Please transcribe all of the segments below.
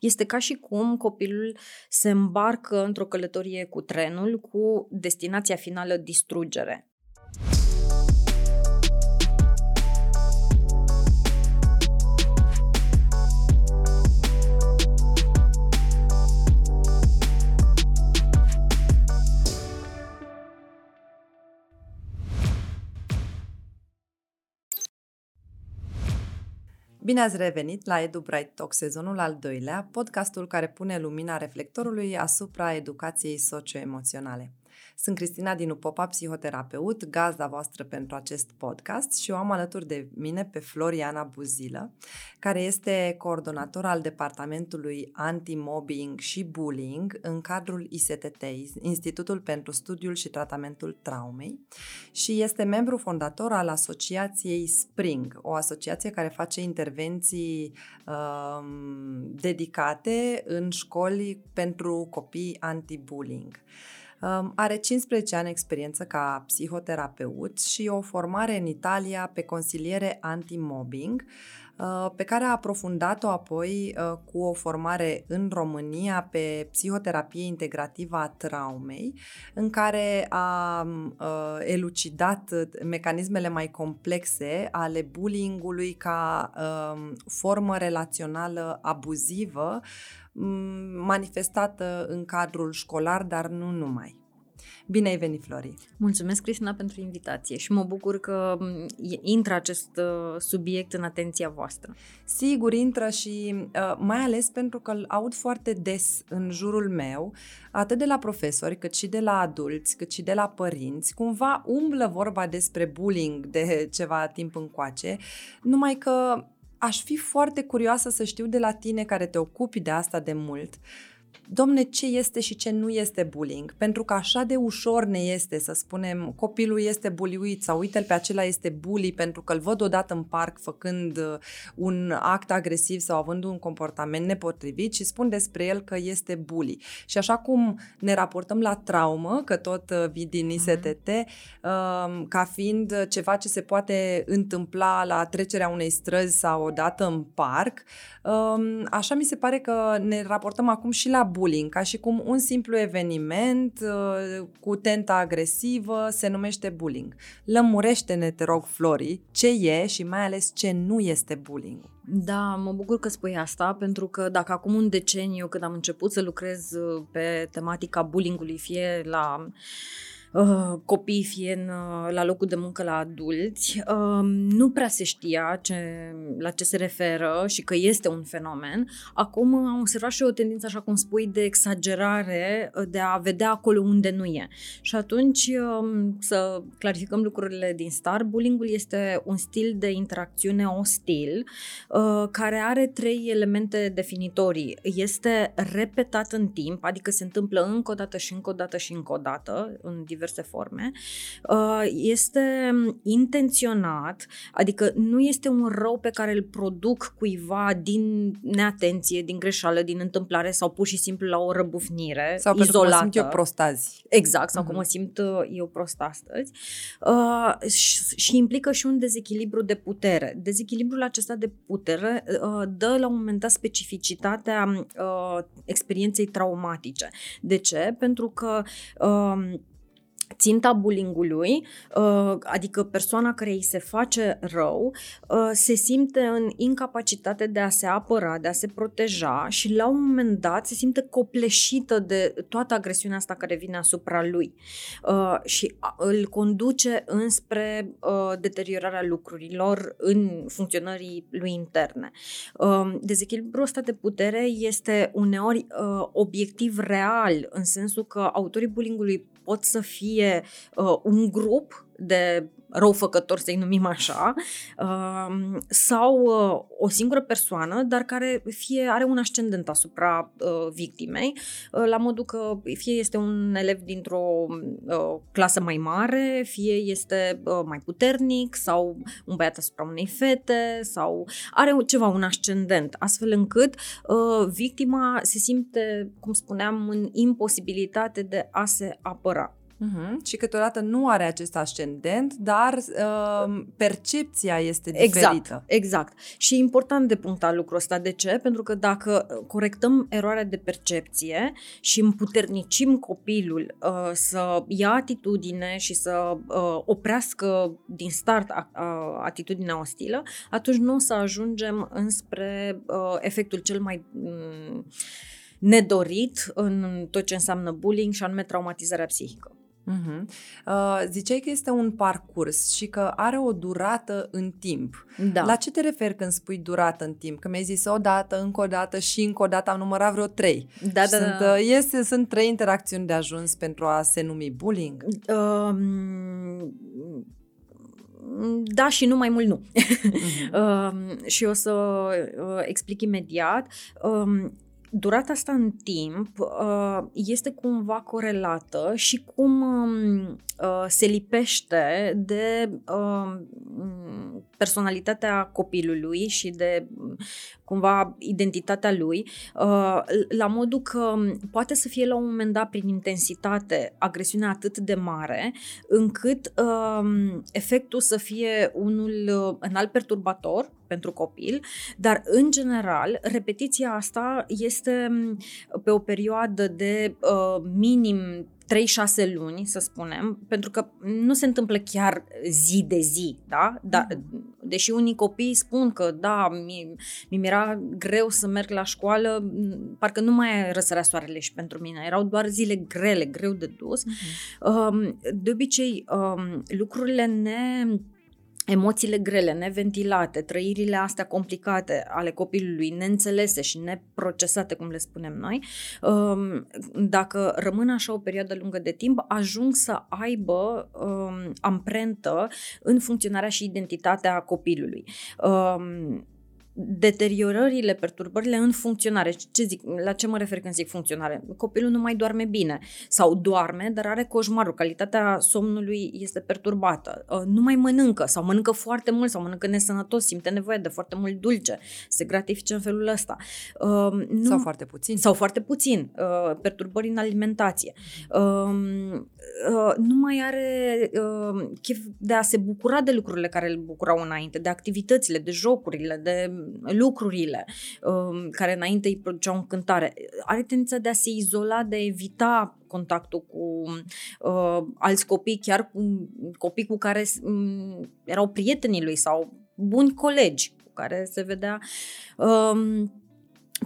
Este ca și cum copilul se îmbarcă într-o călătorie cu trenul cu destinația finală distrugere. Bine ați revenit la Edu Bright Talk, sezonul al doilea, podcastul care pune lumina reflectorului asupra educației socioemoționale. Sunt Cristina Dinu Popa, psihoterapeut, gazda voastră pentru acest podcast și o am alături de mine pe Floriana Buzilă, care este coordonator al Departamentului Anti-Mobbing și Bullying în cadrul ISTT, Institutul pentru Studiul și Tratamentul Traumei, și este membru fondator al Asociației Spring, o asociație care face intervenții um, dedicate în școli pentru copii anti-bullying. Are 15 ani experiență ca psihoterapeut și o formare în Italia pe consiliere anti-mobbing, uh, pe care a aprofundat-o apoi uh, cu o formare în România pe psihoterapie integrativă a traumei, în care a uh, elucidat mecanismele mai complexe ale bullyingului ca um, formă relațională abuzivă manifestată în cadrul școlar, dar nu numai. Bine ai venit, Flori! Mulțumesc, Cristina, pentru invitație și mă bucur că intră acest uh, subiect în atenția voastră. Sigur, intră și uh, mai ales pentru că îl aud foarte des în jurul meu, atât de la profesori, cât și de la adulți, cât și de la părinți. Cumva umblă vorba despre bullying de ceva timp încoace, numai că aș fi foarte curioasă să știu de la tine care te ocupi de asta de mult, domne, ce este și ce nu este bullying. Pentru că așa de ușor ne este să spunem copilul este buliuit sau uite-l pe acela este bully pentru că îl văd odată în parc făcând uh, un act agresiv sau având un comportament nepotrivit și spun despre el că este bully. Și așa cum ne raportăm la traumă, că tot uh, vii din ISTT, um, ca fiind ceva ce se poate întâmpla la trecerea unei străzi sau odată în parc, um, așa mi se pare că ne raportăm acum și la bullying, ca și cum un simplu eveniment uh, cu tenta agresivă se numește bullying. Lămurește-ne, te rog, Flori, ce e și mai ales ce nu este bullying. Da, mă bucur că spui asta, pentru că dacă acum un deceniu, când am început să lucrez uh, pe tematica bullyingului, fie la uh, uh, copii, fie în, uh, la locul de muncă la adulți, uh, nu prea se știa ce, la ce se referă și că este un fenomen. Acum am observat și o tendință, așa cum spui, de exagerare, uh, de a vedea acolo unde nu e. Și atunci uh, să clarificăm lucrurile din start, bullying este un stil de interacțiune ostil uh, care are trei elemente definitorii. Este repetat în timp, adică se întâmplă încă o dată și încă o dată și încă o dată în diverse forme, uh, este intenționat, adică nu este un rău pe care îl produc cuiva din neatenție, din greșeală, din întâmplare sau pur și simplu la o răbufnire sau izolată. Sau pentru că mă simt eu prost azi. Exact, sau uh-huh. cum mă simt uh, eu prost astăzi. Uh, și, și implică și un dezechilibru de putere. Dezechilibrul acesta de putere uh, dă la un moment dat specificitatea uh, experienței traumatice. De ce? Pentru că uh, ținta bullyingului, uh, adică persoana care îi se face rău, uh, se simte în incapacitate de a se apăra, de a se proteja și la un moment dat se simte copleșită de toată agresiunea asta care vine asupra lui uh, și îl conduce înspre deteriorarea lucrurilor în funcționării lui interne. Dezechilibrul ăsta de putere este uneori obiectiv real, în sensul că autorii bullyingului pot să fie uh, un grup de răufăcători, să-i numim așa, uh, sau uh, o singură persoană, dar care fie are un ascendent asupra uh, victimei, uh, la modul că fie este un elev dintr-o uh, clasă mai mare, fie este uh, mai puternic, sau un băiat asupra unei fete, sau are ceva, un ascendent, astfel încât uh, victima se simte, cum spuneam, în imposibilitate de a se apăra. Uh-huh. Și câteodată nu are acest ascendent, dar uh, percepția este Exact, diferită. exact. Și e important de punctat lucrul ăsta. De ce? Pentru că dacă corectăm eroarea de percepție și împuternicim copilul uh, să ia atitudine și să uh, oprească din start a, a, atitudinea ostilă, atunci nu o să ajungem înspre uh, efectul cel mai mm, nedorit în tot ce înseamnă bullying și anume traumatizarea psihică. Uh-huh. Uh, ziceai că este un parcurs și că are o durată în timp. Da. La ce te referi când spui durată în timp? Că mi-ai zis o dată, încă o dată și încă o dată am numărat vreo trei. Da, Și da, sunt, da. uh, Este, sunt trei interacțiuni de ajuns pentru a se numi bullying. Um, da și nu mai mult nu. Uh-huh. Um, și o să uh, explic imediat. Um, durata asta în timp uh, este cumva corelată și cum um, uh, se lipește de uh, personalitatea copilului și de um, cumva identitatea lui, uh, la modul că poate să fie la un moment dat prin intensitate agresiunea atât de mare încât uh, efectul să fie unul uh, înalt perturbator pentru copil, dar în general repetiția asta este mm, pe o perioadă de uh, minim 3-6 luni, să spunem, pentru că nu se întâmplă chiar zi de zi, da? da deși unii copii spun că da, mi, mi era greu să merg la școală, m, parcă nu mai răsărea soarele și pentru mine, erau doar zile grele, greu de dus. Uh-huh. Um, de obicei, um, lucrurile ne emoțiile grele, neventilate, trăirile astea complicate ale copilului, neînțelese și neprocesate, cum le spunem noi, um, dacă rămân așa o perioadă lungă de timp, ajung să aibă um, amprentă în funcționarea și identitatea copilului. Um, deteriorările, perturbările în funcționare. Ce zic, la ce mă refer când zic funcționare? Copilul nu mai doarme bine sau doarme, dar are coșmarul, calitatea somnului este perturbată. Uh, Nu mai mănâncă sau mănâncă foarte mult sau mănâncă nesănătos, simte nevoie de foarte mult dulce, se gratifice în felul ăsta. Uh, Nu, Sau foarte puțin. sau foarte puțin, uh, perturbări în alimentație. Um, uh, nu mai are uh, chef de a se bucura de lucrurile care îl bucurau înainte, de activitățile, de jocurile, de lucrurile um, care înainte îi produceau încântare. Are tendința de a se izola, de a evita contactul cu uh, alți copii, chiar cu copii cu care um, erau prietenii lui sau buni colegi cu care se vedea um,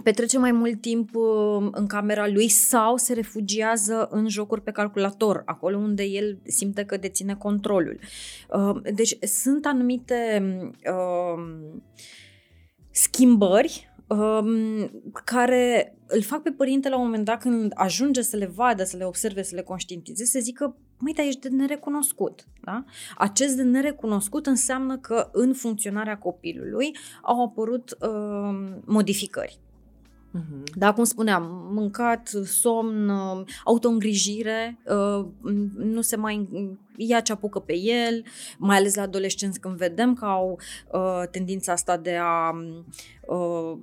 petrece mai mult timp uh, în camera lui sau se refugiază în jocuri pe calculator, acolo unde el simte că deține controlul. Uh, Deci sunt anumite uh, schimbări um, care îl fac pe părinte la un moment dat când ajunge să le vadă, să le observe, să le conștientizeze, să zică, măi, dar ești de nerecunoscut. Da? Acest de nerecunoscut înseamnă că în funcționarea copilului au apărut um, modificări. Uh-huh. Da, cum spuneam, mâncat, somn, uh, autoîngrijire, uh, nu se mai ia ce apucă pe el, mai ales la adolescenți când vedem că au uh, tendința asta de a uh,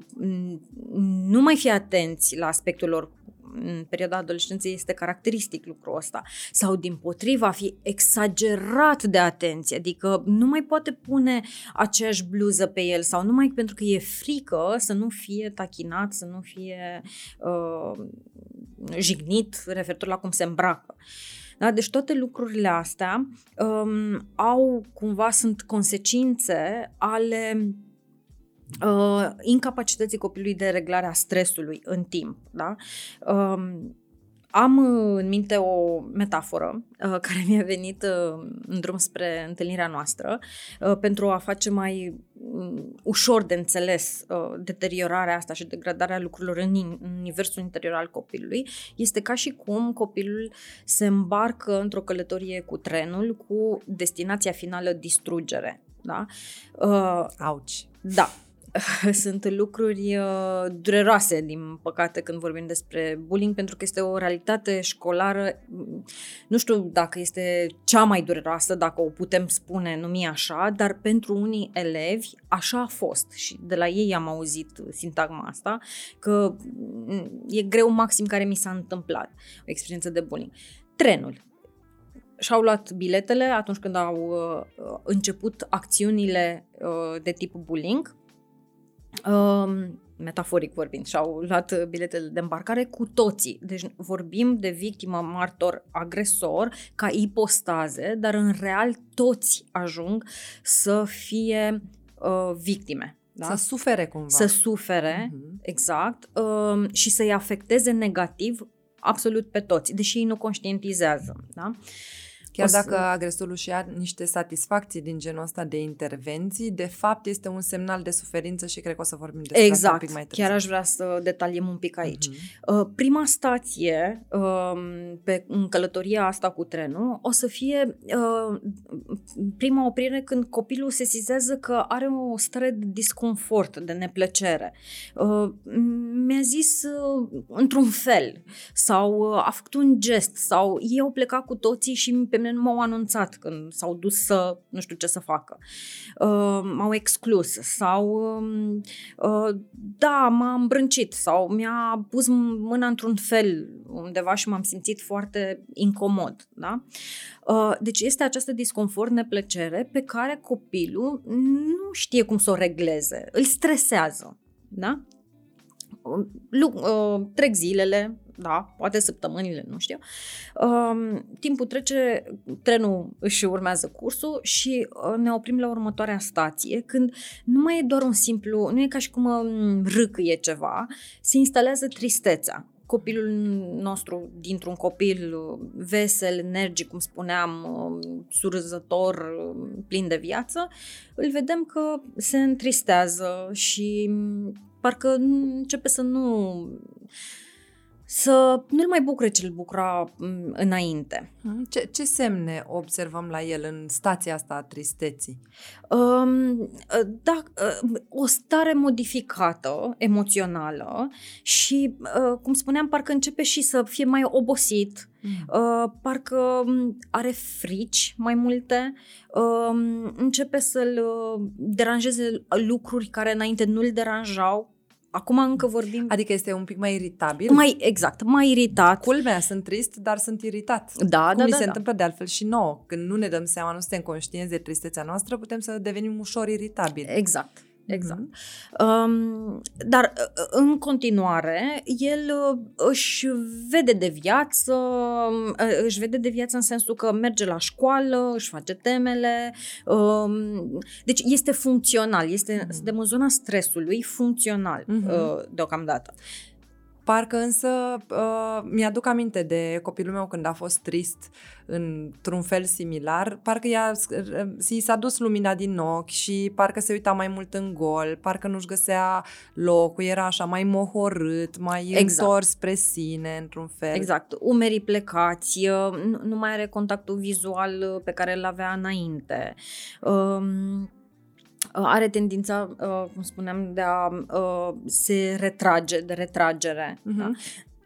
nu mai fi atenți la aspectul lor în perioada adolescenței este caracteristic lucrul ăsta. Sau din potriva fi exagerat de atenție, adică nu mai poate pune aceeași bluză pe el sau numai pentru că e frică să nu fie tachinat, să nu fie uh, jignit referitor la cum se îmbracă. Da? Deci toate lucrurile astea um, au cumva sunt consecințe ale uh, incapacității copilului de reglare a stresului în timp. Da? Um, am în minte o metaforă uh, care mi-a venit uh, în drum spre întâlnirea noastră uh, pentru a face mai um, ușor de înțeles uh, deteriorarea asta și degradarea lucrurilor în, in- în universul interior al copilului. Este ca și cum copilul se îmbarcă într-o călătorie cu trenul cu destinația finală distrugere. Da? Uh, Auci. da. Sunt lucruri uh, dureroase, din păcate, când vorbim despre bullying, pentru că este o realitate școlară, mm, nu știu dacă este cea mai dureroasă, dacă o putem spune, numi așa, dar pentru unii elevi așa a fost și de la ei am auzit sintagma asta, că mm, e greu maxim care mi s-a întâmplat, o experiență de bullying. Trenul. și-au luat biletele atunci când au uh, început acțiunile uh, de tip bullying. Uh, metaforic vorbind, și-au luat biletele de îmbarcare cu toții. Deci vorbim de victimă, martor, agresor ca ipostaze, dar în real toți ajung să fie uh, victime. Da? Să sufere cumva. Să sufere, uh-huh. exact, uh, și să-i afecteze negativ absolut pe toți, deși ei nu conștientizează. Da? Uh, Chiar să... dacă agresorul și ia niște satisfacții din genul ăsta de intervenții, de fapt este un semnal de suferință și cred că o să vorbim despre exact. asta un pic mai târziu. Chiar aș vrea să detaliem un pic aici. Uh-huh. prima stație uh, pe, în călătoria asta cu trenul o să fie uh, prima oprire când copilul se sizează că are o stare de disconfort, de neplăcere. Uh, mi-a zis uh, într-un fel sau uh, a făcut un gest sau ei au plecat cu toții și pe mine nu m-au anunțat când s-au dus să nu știu ce să facă. Uh, m-au exclus sau uh, uh, da, m-a îmbrâncit sau mi-a pus mâna într-un fel undeva și m-am simțit foarte incomod. Da? Uh, deci este această disconfort, neplăcere pe care copilul nu știe cum să o regleze, îl stresează. Da? Uh, uh, trec zilele, da, poate săptămânile, nu știu. Um, timpul trece, trenul își urmează cursul și uh, ne oprim la următoarea stație, când nu mai e doar un simplu, nu e ca și cum um, râcâie ceva, se instalează tristețea copilul nostru, dintr-un copil uh, vesel, energic, cum spuneam, um, surzător, plin de viață, îl vedem că se întristează și parcă începe să nu să nu-l mai bucure ce îl bucura mm, înainte. Hmm, ce, ce semne observăm la el în stația asta a tristeții? Um, da, uh, o stare modificată, emoțională și, uh, cum spuneam, parcă începe și să fie mai obosit, mm. uh, parcă mm, are frici mai multe, uh, începe să-l uh, deranjeze lucruri care înainte nu-l deranjau, Acum încă vorbim... Adică este un pic mai iritabil? Mai, exact, mai iritat. Culmea, sunt trist, dar sunt iritat. Da, Cum da, mi da, se da. întâmplă de altfel și nouă. Când nu ne dăm seama, nu suntem conștienți de tristețea noastră, putem să devenim ușor iritabili. Exact. Exact. Mm-hmm. Um, dar uh, în continuare, el uh, își vede de viață, uh, își vede de viață în sensul că merge la școală, își face temele. Um, deci este funcțional, este, mm-hmm. suntem în zona stresului funcțional mm-hmm. deocamdată. Parcă însă uh, mi-aduc aminte de copilul meu când a fost trist într-un fel similar, parcă i-a, i s-a dus lumina din ochi și parcă se uita mai mult în gol, parcă nu-și găsea locul, era așa mai mohorât, mai exact. întors spre sine într-un fel. Exact, umerii plecați, nu, nu mai are contactul vizual pe care îl avea înainte. Um, Uh, are tendința, uh, cum spuneam, de a uh, se retrage, de retragere. Uh-huh. Da?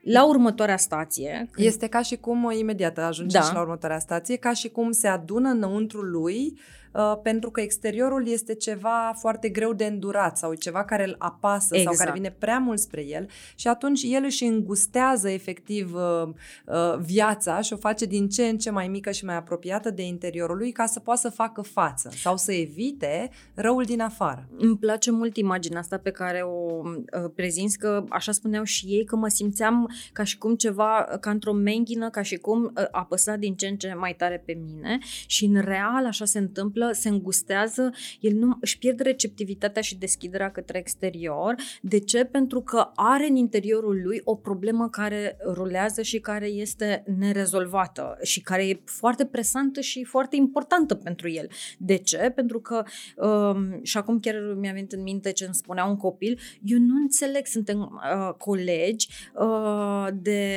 La următoarea stație... Când... Este ca și cum, imediat ajunge da. și la următoarea stație, ca și cum se adună înăuntru lui Uh, pentru că exteriorul este ceva foarte greu de îndurat sau ceva care îl apasă exact. sau care exact. vine prea mult spre el și atunci el își îngustează efectiv uh, uh, viața și o face din ce în ce mai mică și mai apropiată de interiorul lui ca să poată să facă față sau să evite răul din afară. Îmi place mult imaginea asta pe care o uh, prezinți, că așa spuneau și ei, că mă simțeam ca și cum ceva, ca într-o menghină, ca și cum uh, apăsa din ce în ce mai tare pe mine și în real așa se întâmplă se îngustează, el nu își pierde receptivitatea și deschiderea către exterior. De ce? Pentru că are în interiorul lui o problemă care rulează și care este nerezolvată și care e foarte presantă și foarte importantă pentru el. De ce? Pentru că, um, și acum chiar mi-a venit în minte ce îmi spunea un copil, eu nu înțeleg, suntem uh, colegi uh, de,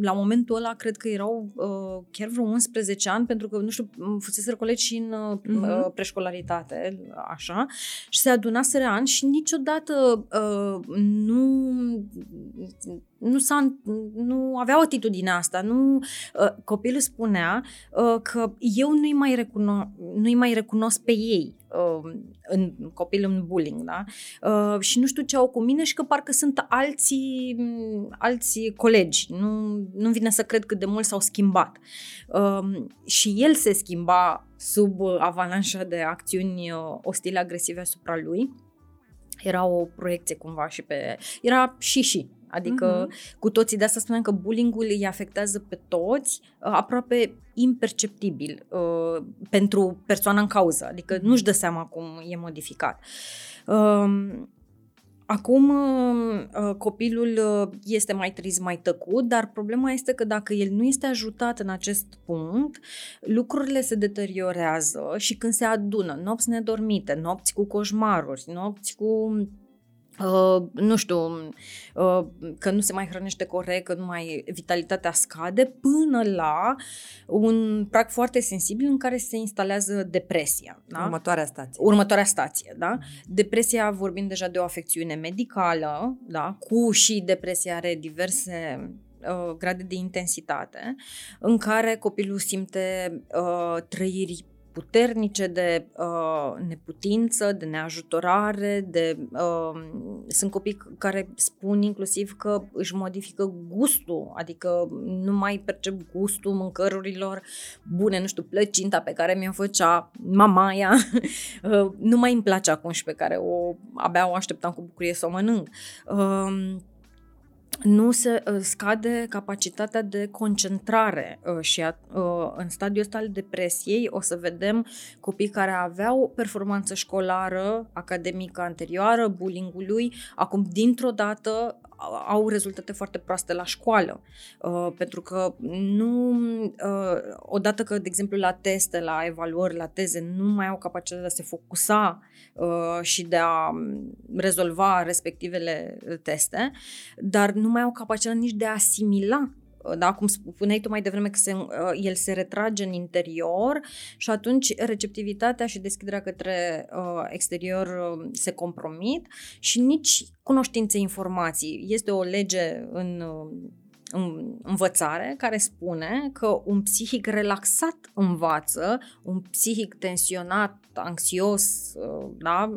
la momentul ăla, cred că erau uh, chiar vreo 11 ani, pentru că, nu știu, fusese colegi și în uh, uh-huh. preșcolaritate, așa, și se adunaseră ani și niciodată uh, nu nu, s-a, nu avea atitudinea asta. Nu, uh, copilul spunea uh, că eu nu-i mai, recuno- nu-i mai recunosc pe ei uh, în copil în bullying, da? Uh, și nu știu ce au cu mine și că parcă sunt alții, alții colegi. Nu, nu vine să cred cât de mult s-au schimbat. Uh, și el se schimba sub avalanșa de acțiuni uh, ostile agresive asupra lui. Era o proiecție cumva și pe... Era și și, Adică uh-huh. cu toții de asta spunem că bullying-ul îi afectează pe toți uh, aproape imperceptibil uh, pentru persoana în cauză. Adică uh-huh. nu-și dă seama cum e modificat. Uh, Acum uh, copilul uh, este mai trist, mai tăcut, dar problema este că dacă el nu este ajutat în acest punct, lucrurile se deteriorează și când se adună nopți nedormite, nopți cu coșmaruri, nopți cu Uh, nu știu, uh, că nu se mai hrănește corect, că nu mai vitalitatea scade, până la un prag foarte sensibil în care se instalează depresia. Da? Următoarea stație. Următoarea stație, da? Depresia, vorbim deja de o afecțiune medicală, da? Cu și depresia are diverse uh, grade de intensitate, în care copilul simte uh, trăiri puternice de uh, neputință, de neajutorare, de uh, sunt copii care spun inclusiv că își modifică gustul, adică nu mai percep gustul mâncărurilor bune, nu știu, plăcinta pe care mi-o făcea mamaia, uh, nu mai îmi place acum și pe care o abia o așteptam cu bucurie să o mănânc. Uh, nu se uh, scade capacitatea de concentrare uh, și uh, în stadiul ăsta al depresiei o să vedem copii care aveau performanță școlară, academică anterioară, bullying-ului, acum dintr-o dată au rezultate foarte proaste la școală. Uh, pentru că nu, uh, odată că, de exemplu, la teste, la evaluări, la teze, nu mai au capacitatea de a se focusa uh, și de a rezolva respectivele teste, dar nu mai au capacitatea nici de a asimila da, cum spuneai tu mai devreme că se, uh, el se retrage în interior și atunci receptivitatea și deschiderea către uh, exterior uh, se compromit și nici cunoștințe informații. Este o lege în uh, în învățare care spune că un psihic relaxat învață, un psihic tensionat, anxios, uh, da,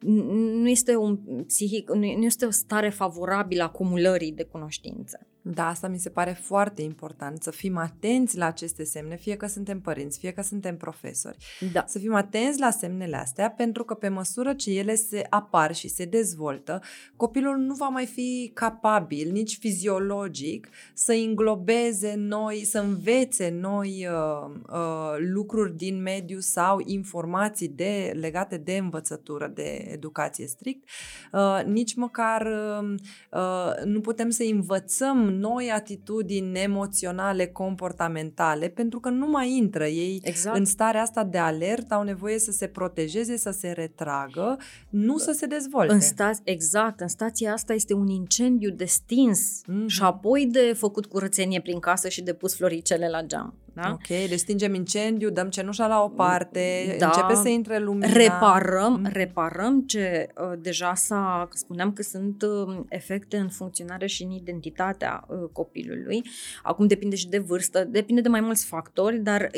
nu este un psihic, nu este o stare favorabilă acumulării de cunoștințe. Da, asta mi se pare foarte important, să fim atenți la aceste semne, fie că suntem părinți, fie că suntem profesori. Da. Să fim atenți la semnele astea, pentru că pe măsură ce ele se apar și se dezvoltă, copilul nu va mai fi capabil, nici fiziologic, să înglobeze noi, să învețe noi uh, uh, lucruri din mediu sau informații de, legate de învățătură, de educație strict. Uh, nici măcar uh, uh, nu putem să învățăm noi atitudini emoționale, comportamentale, pentru că nu mai intră ei exact. în starea asta de alert, au nevoie să se protejeze, să se retragă, nu să se dezvolte. În sta- exact, în stația asta este un incendiu de stins mm-hmm. și apoi de făcut curățenie prin casă și de pus floricele la geam. Da? Ok, le stingem incendiu, dăm cenușa la o parte, da. începe să intre lumina. Reparăm, mm. reparăm ce uh, deja s-a, spuneam că sunt uh, efecte în funcționare și în identitatea uh, copilului. Acum depinde și de vârstă, depinde de mai mulți factori, dar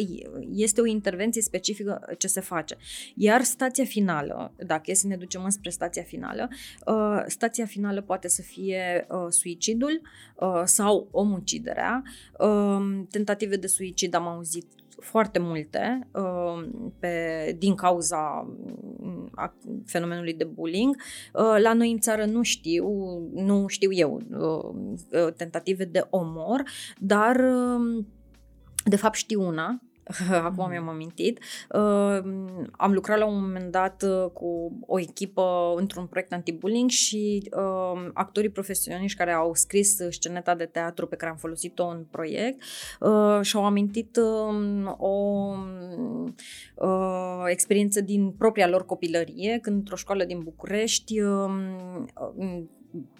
este o intervenție specifică ce se face. Iar stația finală, dacă e să ne ducem înspre stația finală, uh, stația finală poate să fie uh, suicidul uh, sau omuciderea, uh, tentative de suicid suicid am auzit foarte multe uh, pe, din cauza mm, fenomenului de bullying. Uh, la noi în țară nu știu, nu știu eu, uh, tentative de omor, dar de fapt știu una acum mi-am amintit. Uh, am lucrat la un moment dat uh, cu o echipă într-un proiect anti-bullying și uh, actorii profesioniști care au scris sceneta de teatru pe care am folosit-o în proiect și-au amintit um, o experiență din propria lor copilărie, când într-o școală din București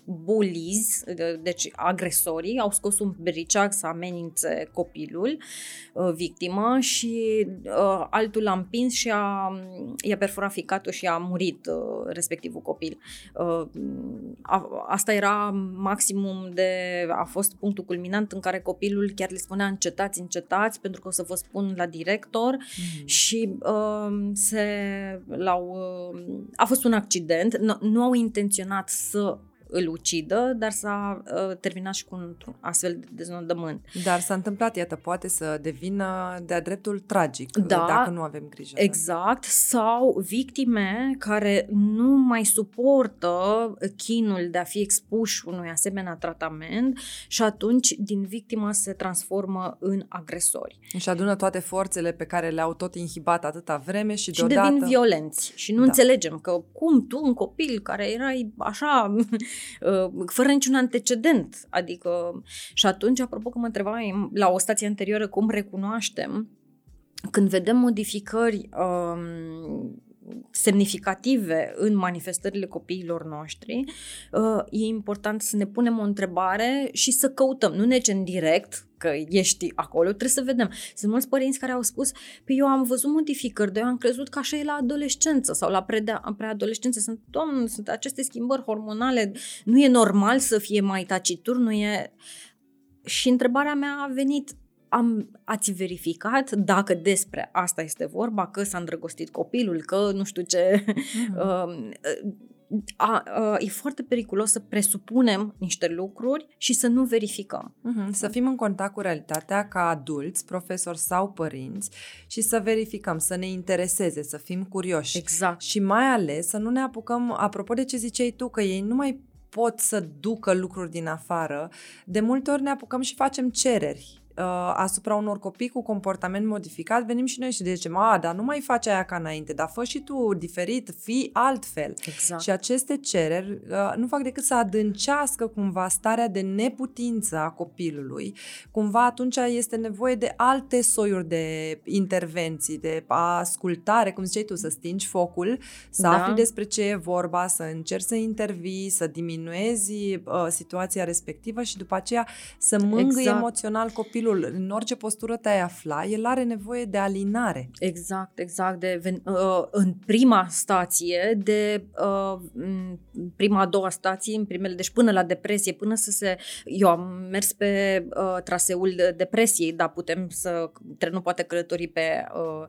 bullies, deci agresorii, au scos un briceag să amenințe copilul, uh, victimă, și uh, altul l-a împins și a, i-a perforat ficatul și a murit uh, respectivul copil. Uh, a, asta era maximum de, a fost punctul culminant în care copilul chiar le spunea încetați, încetați, pentru că o să vă spun la director mm. și uh, se, l-au, uh, a fost un accident, nu, nu au intenționat să îl ucidă, dar s-a uh, terminat și cu un astfel de deznodământ. Dar s-a întâmplat, iată, poate să devină de-a dreptul tragic, da, dacă nu avem grijă. Exact, sau victime care nu mai suportă chinul de a fi expuși unui asemenea tratament și atunci din victimă se transformă în agresori. Și adună toate forțele pe care le-au tot inhibat atâta vreme și, și deodată... devin violenți. Și nu da. înțelegem că cum tu, un copil care erai așa Uh, fără niciun antecedent. Adică, și atunci, apropo că mă întrebam la o stație anterioară cum recunoaștem, când vedem modificări um, semnificative în manifestările copiilor noștri, uh, e important să ne punem o întrebare și să căutăm. Nu ne în direct că ești acolo, trebuie să vedem. Sunt mulți părinți care au spus, pe păi eu am văzut modificări, dar eu am crezut că așa e la adolescență sau la preadolescență. Sunt, domn, sunt aceste schimbări hormonale, nu e normal să fie mai tacitur, nu e... Și întrebarea mea a venit, am, ați verificat dacă despre asta este vorba, că s-a îndrăgostit copilul, că nu știu ce. Mm-hmm. a, a, e foarte periculos să presupunem niște lucruri și să nu verificăm. Mm-hmm. Să fim în contact cu realitatea ca adulți, profesori sau părinți și să verificăm, să ne intereseze, să fim curioși. Exact. Și mai ales să nu ne apucăm, apropo de ce ziceai tu, că ei nu mai pot să ducă lucruri din afară, de multe ori ne apucăm și facem cereri uh, asupra unor copii cu comportament modificat, venim și noi și zicem, a, dar nu mai faci aia ca înainte, dar fă și tu diferit, fii altfel. Exact. Și aceste cereri uh, nu fac decât să adâncească cumva starea de neputință a copilului. Cumva atunci este nevoie de alte soiuri de intervenții, de ascultare, cum ziceai tu, să stingi focul, să da. afli despre ce e vorba, să încerci să intervii, să diminuezi uh, situația respectivă și după aceea să mângâi exact. emoțional copilul copilul, în orice postură te-ai afla, el are nevoie de alinare. Exact, exact. De, uh, în prima stație, de uh, prima a doua stație, în primele, deci până la depresie, până să se... Eu am mers pe uh, traseul de depresiei, dar putem să... Trenul poate călători pe uh,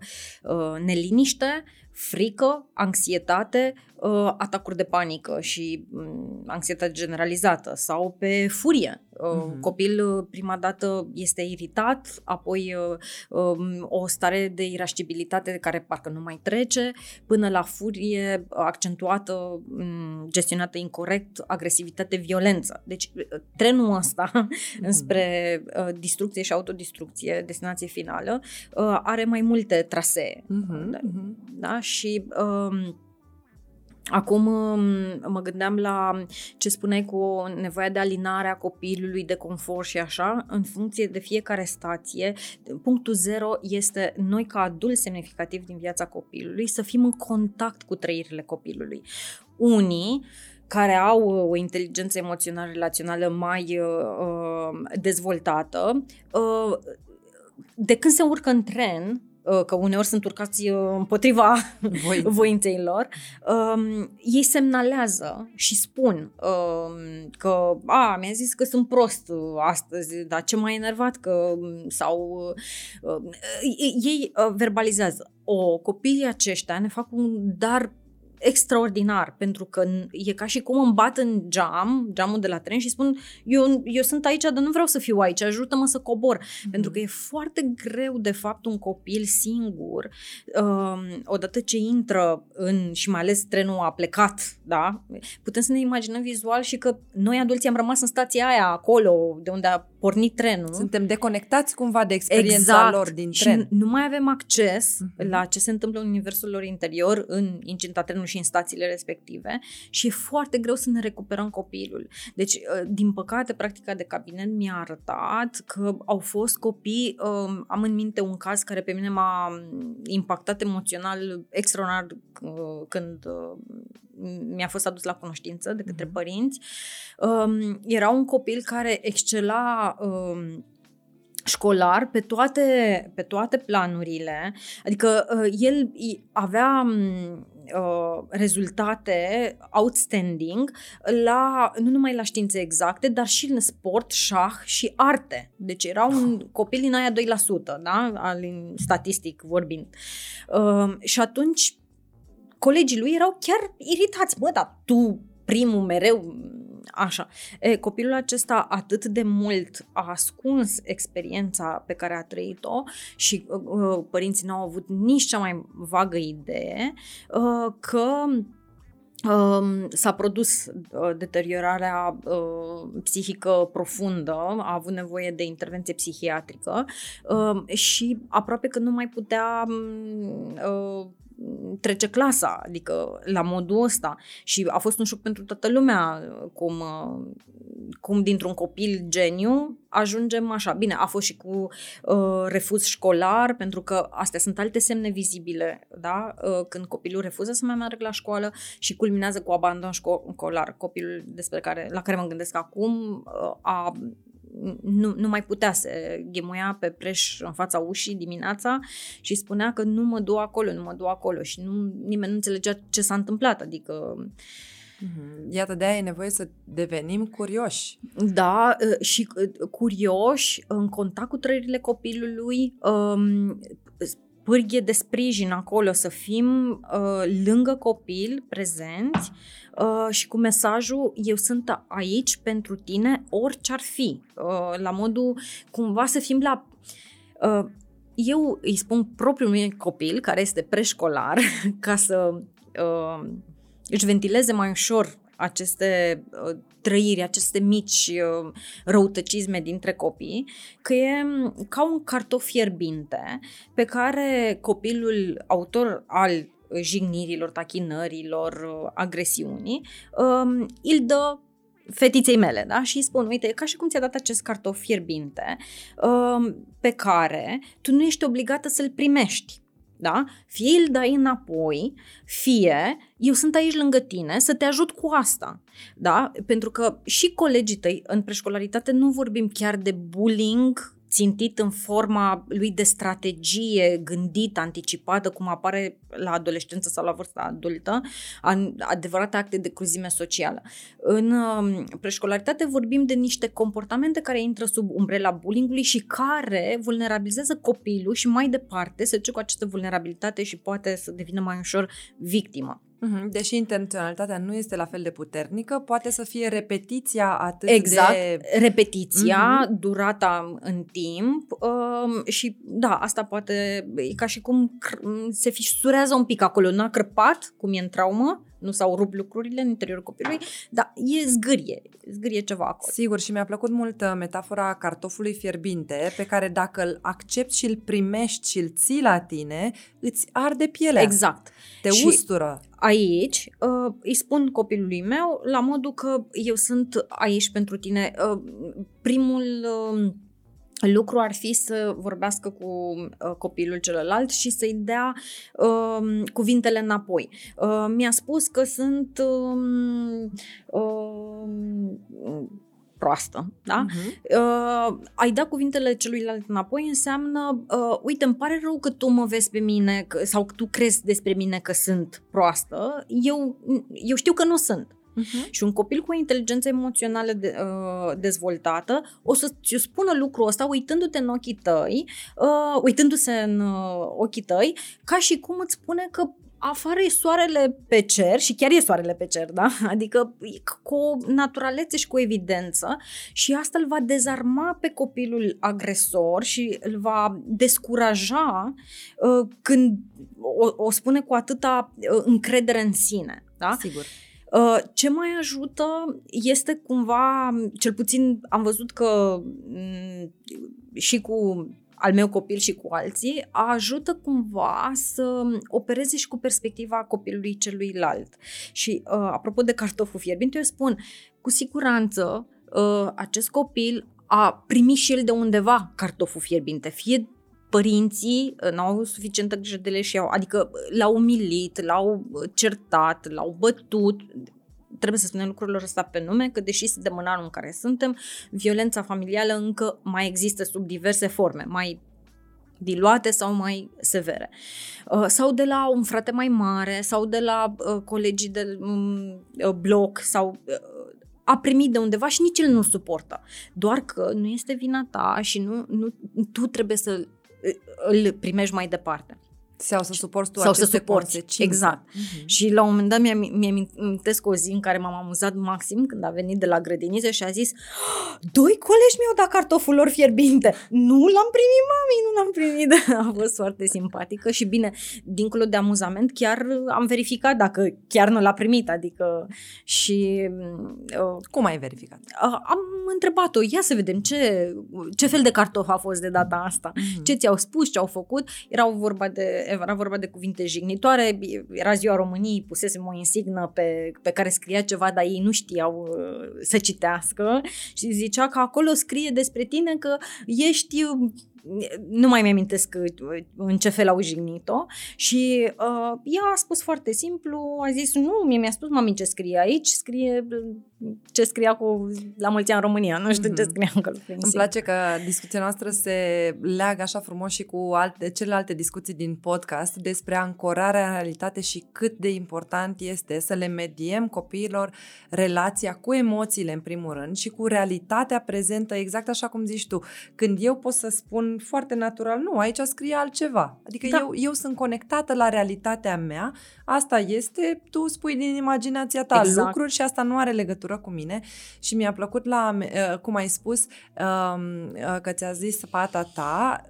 uh, neliniște, frică, anxietate, uh, atacuri de panică și um, anxietate generalizată sau pe furie. Uh, mm-hmm. Copil uh, prima dată este iritat, apoi uh, um, o stare de irascibilitate care parcă nu mai trece, până la furie accentuată, um, gestionată incorrect, agresivitate, violență. Deci uh, trenul ăsta mm-hmm. înspre uh, distrucție și autodistrucție, destinație finală, uh, are mai multe trasee. Mm-hmm. Da? Da? Și um, Acum um, mă gândeam la ce spuneai cu nevoia de alinare a copilului, de confort și așa, în funcție de fiecare stație. Punctul zero este noi ca adulți semnificativ din viața copilului să fim în contact cu trăirile copilului. Unii care au o inteligență emoțională relațională mai uh, uh dezvoltată, uh, de când se urcă în tren, Uh, că uneori sunt urcați uh, împotriva voinței lor, um, ei semnalează și spun um, că a, mi-a zis că sunt prost uh, astăzi, dar ce m-a enervat că sau uh, ei uh, verbalizează. O, copiii aceștia ne fac un dar extraordinar, pentru că e ca și cum îmi bat în geam, geamul de la tren și spun eu, eu sunt aici, dar nu vreau să fiu aici, ajută-mă să cobor. Mm-hmm. Pentru că e foarte greu, de fapt, un copil singur, um, odată ce intră în, și mai ales trenul a plecat, da? Putem să ne imaginăm vizual și că noi adulții am rămas în stația aia, acolo, de unde a pornit trenul. Suntem deconectați cumva de experiența exact. lor din tren. Și nu mai avem acces uh-huh. la ce se întâmplă în universul lor interior, în incinta trenului și în stațiile respective și e foarte greu să ne recuperăm copilul. Deci, uh, din păcate, practica de cabinet mi-a arătat că au fost copii, um, am în minte un caz care pe mine m-a impactat emoțional extraordinar uh, când uh, mi-a fost adus la cunoștință de către părinți. Um, era un copil care excela um, școlar pe toate, pe toate planurile, adică uh, el avea um, uh, rezultate outstanding la, nu numai la științe exacte, dar și în sport, șah și arte. Deci era un copil din aia 2%, da? Al, statistic vorbind. Uh, și atunci colegii lui erau chiar iritați. Bă, dar tu primul mereu Așa. E, copilul acesta atât de mult a ascuns experiența pe care a trăit-o și uh, uh părinții n-au avut nici cea mai vagă idee uh, că um, s-a produs uh, deteriorarea uh, psihică profundă, a avut nevoie de intervenție psihiatrică uh, și aproape că nu mai putea um, uh, trece clasa, adică la modul ăsta. Și a fost un șoc pentru toată lumea cum, cum dintr-un copil geniu ajungem așa. Bine, a fost și cu uh, refuz școlar, pentru că astea sunt alte semne vizibile, da? Uh, când copilul refuză să mai meargă la școală și culminează cu abandon școlar. Copilul despre care, la care mă gândesc acum uh, a nu, nu mai putea să ghemuia pe preș în fața ușii dimineața și spunea că nu mă duc acolo, nu mă duc acolo și nu, nimeni nu înțelegea ce s-a întâmplat, adică mhm. Iată, de aia e nevoie să devenim curioși. Da, ă, și ă, curioși în contact cu trăirile copilului, um, pârghie de sprijin acolo, să fim uh, lângă copil, prezenți uh, și cu mesajul eu sunt aici pentru tine orice ar fi. Uh, la modul cumva să fim la... Uh, eu îi spun propriul meu copil, care este preșcolar, ca să uh, își ventileze mai ușor aceste uh, trăiri, aceste mici uh, răutăcisme dintre copii, că e mm, ca un cartof fierbinte pe care copilul autor al jignirilor, tachinărilor, uh, agresiunii, um, îl dă fetiței mele, da? Și îi spun, uite, e ca și cum ți-a dat acest cartof fierbinte um, pe care tu nu ești obligată să-l primești da? Fie îl dai înapoi, fie eu sunt aici lângă tine să te ajut cu asta, da? Pentru că și colegii tăi în preșcolaritate nu vorbim chiar de bullying țintit în forma lui de strategie gândită, anticipată, cum apare la adolescență sau la vârsta adultă, adevărate acte de cruzime socială. În um, preșcolaritate vorbim de niște comportamente care intră sub umbrela bullyingului și care vulnerabilizează copilul și mai departe se duce cu această vulnerabilitate și poate să devină mai ușor victimă. Mhm, deși intenționalitatea nu este la fel de puternică, poate să fie repetiția atât exact, de... Exact, repetiția, uh-huh. durata în timp uh, și da, asta poate, e ca și cum se fisurează un pic acolo, n-a crăpat, cum e în traumă, nu s-au rupt lucrurile în interiorul copilului, dar e zgârie, zgârie ceva acolo. Sigur, și mi-a plăcut mult uh, metafora cartofului fierbinte, pe care dacă îl accepti și îl primești și îl ții la tine, îți arde pielea. Exact. Te și ustură. Aici uh, îi spun copilului meu la modul că eu sunt aici pentru tine. Uh, primul... Uh, lucru ar fi să vorbească cu uh, copilul celălalt și să-i dea uh, cuvintele înapoi. Uh, mi-a spus că sunt uh, uh, proastă, da? Uh-huh. Uh, ai da cuvintele celuilalt înapoi înseamnă, uh, uite, îmi pare rău că tu mă vezi pe mine că, sau că tu crezi despre mine că sunt proastă, eu, eu știu că nu sunt. Uh-huh. Și un copil cu o inteligență emoțională de, uh, dezvoltată o să-ți spună lucrul ăsta uitându-te în ochii tăi, uh, uitându-se în uh, ochii tăi, ca și cum îți spune că afară e soarele pe cer și chiar e soarele pe cer, da? Adică cu o naturalețe și cu evidență și asta îl va dezarma pe copilul agresor și îl va descuraja uh, când o, o spune cu atâta uh, încredere în sine, da? Sigur. Uh, ce mai ajută este cumva, cel puțin am văzut că mm, și cu al meu copil și cu alții, ajută cumva să opereze și cu perspectiva copilului celuilalt. Și uh, apropo de cartoful fierbinte, eu spun, cu siguranță uh, acest copil a primit și el de undeva cartoful fierbinte, fie părinții uh, n-au avut suficientă grijă de ele și au, adică l-au umilit, l-au certat, l-au bătut, trebuie să spunem lucrurile astea pe nume, că deși suntem în anul în care suntem, violența familială încă mai există sub diverse forme, mai diluate sau mai severe. Uh, sau de la un frate mai mare, sau de la uh, colegii de um, bloc, sau a primit de undeva și nici el nu suportă. Doar că nu este vina ta și nu, nu tu trebuie să îl primești mai departe. Sau să suporți tu Sau să aceste suporți, consecințe. exact. Uh-huh. Și la un moment dat mi-am, mi amintesc o zi în care m-am amuzat maxim când a venit de la grădiniță și a zis Doi colegi mi-au dat cartoful lor fierbinte. Nu l-am primit, mami, nu l-am primit. a fost foarte simpatică și bine, dincolo de amuzament, chiar am verificat dacă chiar nu l-a primit. Adică și... Uh, Cum ai verificat? Uh, am întrebat-o, ia să vedem ce, ce fel de cartof a fost de data asta. Uh-huh. Ce ți-au spus, ce au făcut. Erau vorba de era vorba de cuvinte jignitoare, era ziua României, pusesem o insignă pe, pe care scria ceva, dar ei nu știau uh, să citească și zicea că acolo scrie despre tine că ești nu mai mi-amintesc uh, în ce fel au jignit-o și uh, ea a spus foarte simplu, a zis nu, mie mi-a spus mami ce scrie aici, scrie ce scria cu la mulți ani în România, nu știu mm-hmm. ce mhm. scria acolo. Îmi place că discuția noastră se leagă așa frumos și cu alte, celelalte discuții din podcast despre ancorarea în realitate și cât de important este să le mediem copiilor relația cu emoțiile în primul rând și cu realitatea prezentă, exact așa cum zici tu. Când eu pot să spun foarte natural, nu, aici scrie altceva. Adică da. eu, eu sunt conectată la realitatea mea, asta este, tu spui din imaginația ta exact. lucruri și asta nu are legătură cu mine și mi-a plăcut la, uh, cum ai spus, um, uh, că ți-a zis pata ta,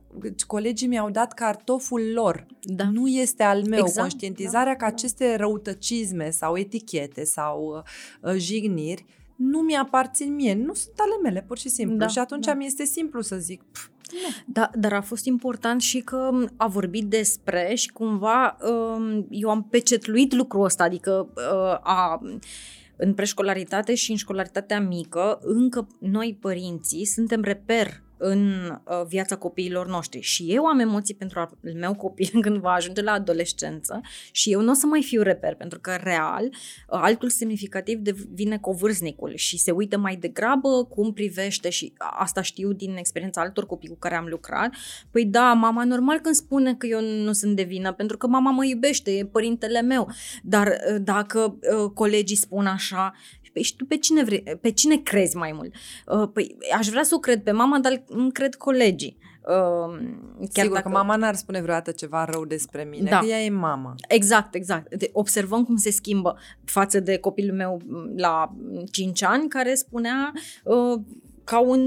colegii mi-au dat cartoful lor. Da. Nu este al meu. Exact, Conștientizarea da, că aceste răutăcisme sau etichete sau uh, jigniri nu mi-aparțin mie, nu sunt ale mele, pur și simplu. Da, și atunci da. mi este simplu să zic, pf, da, dar a fost important și că a vorbit despre și cumva um, eu am pecetluit lucrul ăsta, adică uh, a în preșcolaritate și în școlaritatea mică, încă noi părinții suntem reper în uh, viața copiilor noștri. Și eu am emoții pentru al meu copil când va ajunge la adolescență și eu nu o să mai fiu reper, pentru că real, uh, altul semnificativ devine covârstnicul și se uită mai degrabă cum privește și asta știu din experiența altor copii cu care am lucrat. Păi da, mama normal când spune că eu nu sunt de vină, pentru că mama mă iubește, e părintele meu, dar uh, dacă uh, colegii spun așa Păi și tu pe cine, vrei, pe cine crezi mai mult? Uh, păi aș vrea să o cred pe mama, dar îmi cred colegii. Uh, chiar Sigur dacă... că mama n-ar spune vreodată ceva rău despre mine, da. că ea e mama. Exact, exact. De, observăm cum se schimbă față de copilul meu la 5 ani, care spunea uh, ca un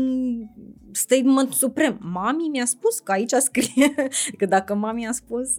statement suprem. Mami mi-a spus că aici scrie, că dacă mami a spus...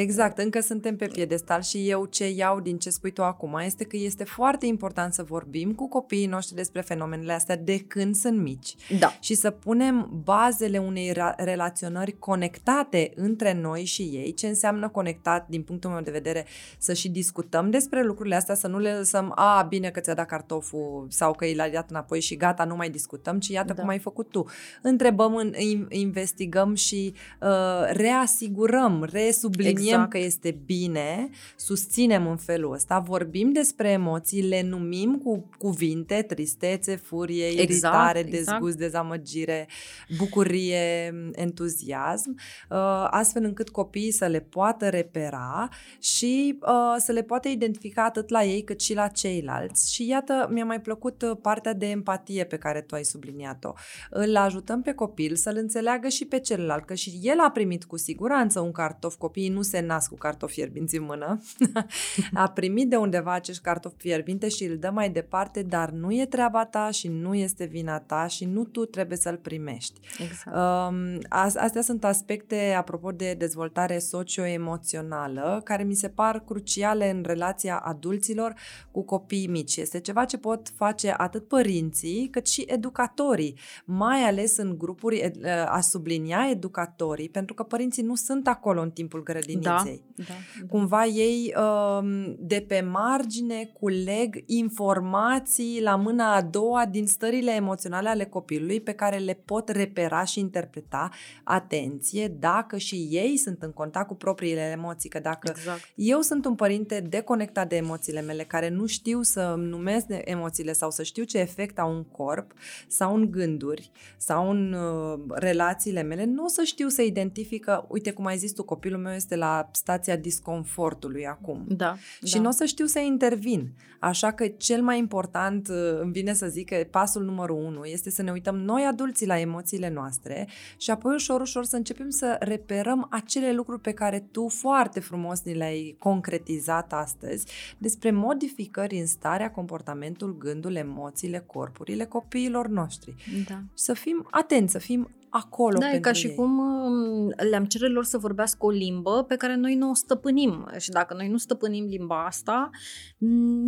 Exact, încă suntem pe piedestal și eu ce iau din ce spui tu acum este că este foarte important să vorbim cu copiii noștri despre fenomenele astea de când sunt mici. Da. Și să punem bazele unei relaționări conectate între noi și ei. Ce înseamnă conectat, din punctul meu de vedere, să și discutăm despre lucrurile astea, să nu le lăsăm, a, bine că ți-a dat cartoful sau că i l-a dat înapoi și gata, nu mai discutăm, ci iată da. cum ai făcut tu întrebăm, investigăm și uh, reasigurăm, resubliniem exact. că este bine, susținem în felul ăsta, vorbim despre emoții, le numim cu cuvinte, tristețe, furie, exact, iritare, exact. dezgust, dezamăgire, bucurie, entuziasm, uh, astfel încât copiii să le poată repera și uh, să le poată identifica atât la ei cât și la ceilalți. Și iată, mi-a mai plăcut uh, partea de empatie pe care tu ai subliniat-o. Îl ajută ajutăm pe copil să-l înțeleagă și pe celălalt, că și el a primit cu siguranță un cartof. Copiii nu se nasc cu cartofi fierbinți în mână. a primit de undeva acești cartofi fierbinte și îl dă mai departe, dar nu e treaba ta și nu este vina ta și nu tu trebuie să-l primești. Exact. Um, astea sunt aspecte, apropo de dezvoltare socio-emoțională, care mi se par cruciale în relația adulților cu copiii mici. Este ceva ce pot face atât părinții cât și educatorii, mai ales în în grupuri, a sublinia educatorii, pentru că părinții nu sunt acolo în timpul grădiniței. Da, da, da. Cumva ei um, de pe margine culeg informații la mâna a doua din stările emoționale ale copilului pe care le pot repera și interpreta. Atenție, dacă și ei sunt în contact cu propriile emoții, că dacă exact. eu sunt un părinte deconectat de emoțiile mele, care nu știu să numesc emoțiile sau să știu ce efect au în corp sau în gânduri sau în uh, relațiile mele, nu o să știu să identifică, uite cum ai zis tu, copilul meu este la stația disconfortului acum. Da. Și da. nu o să știu să intervin. Așa că cel mai important, uh, îmi vine să zic că pasul numărul unu este să ne uităm noi adulții la emoțiile noastre și apoi ușor, ușor să începem să reperăm acele lucruri pe care tu foarte frumos ni le-ai concretizat astăzi despre modificări în starea, comportamentul, gândul, emoțiile, corpurile copiilor noștri. Da. Și să fim atenți, să fim acolo Da, e pentru ca și ei. cum um, le-am cere lor să vorbească o limbă pe care noi nu o stăpânim. Și dacă noi nu stăpânim limba asta,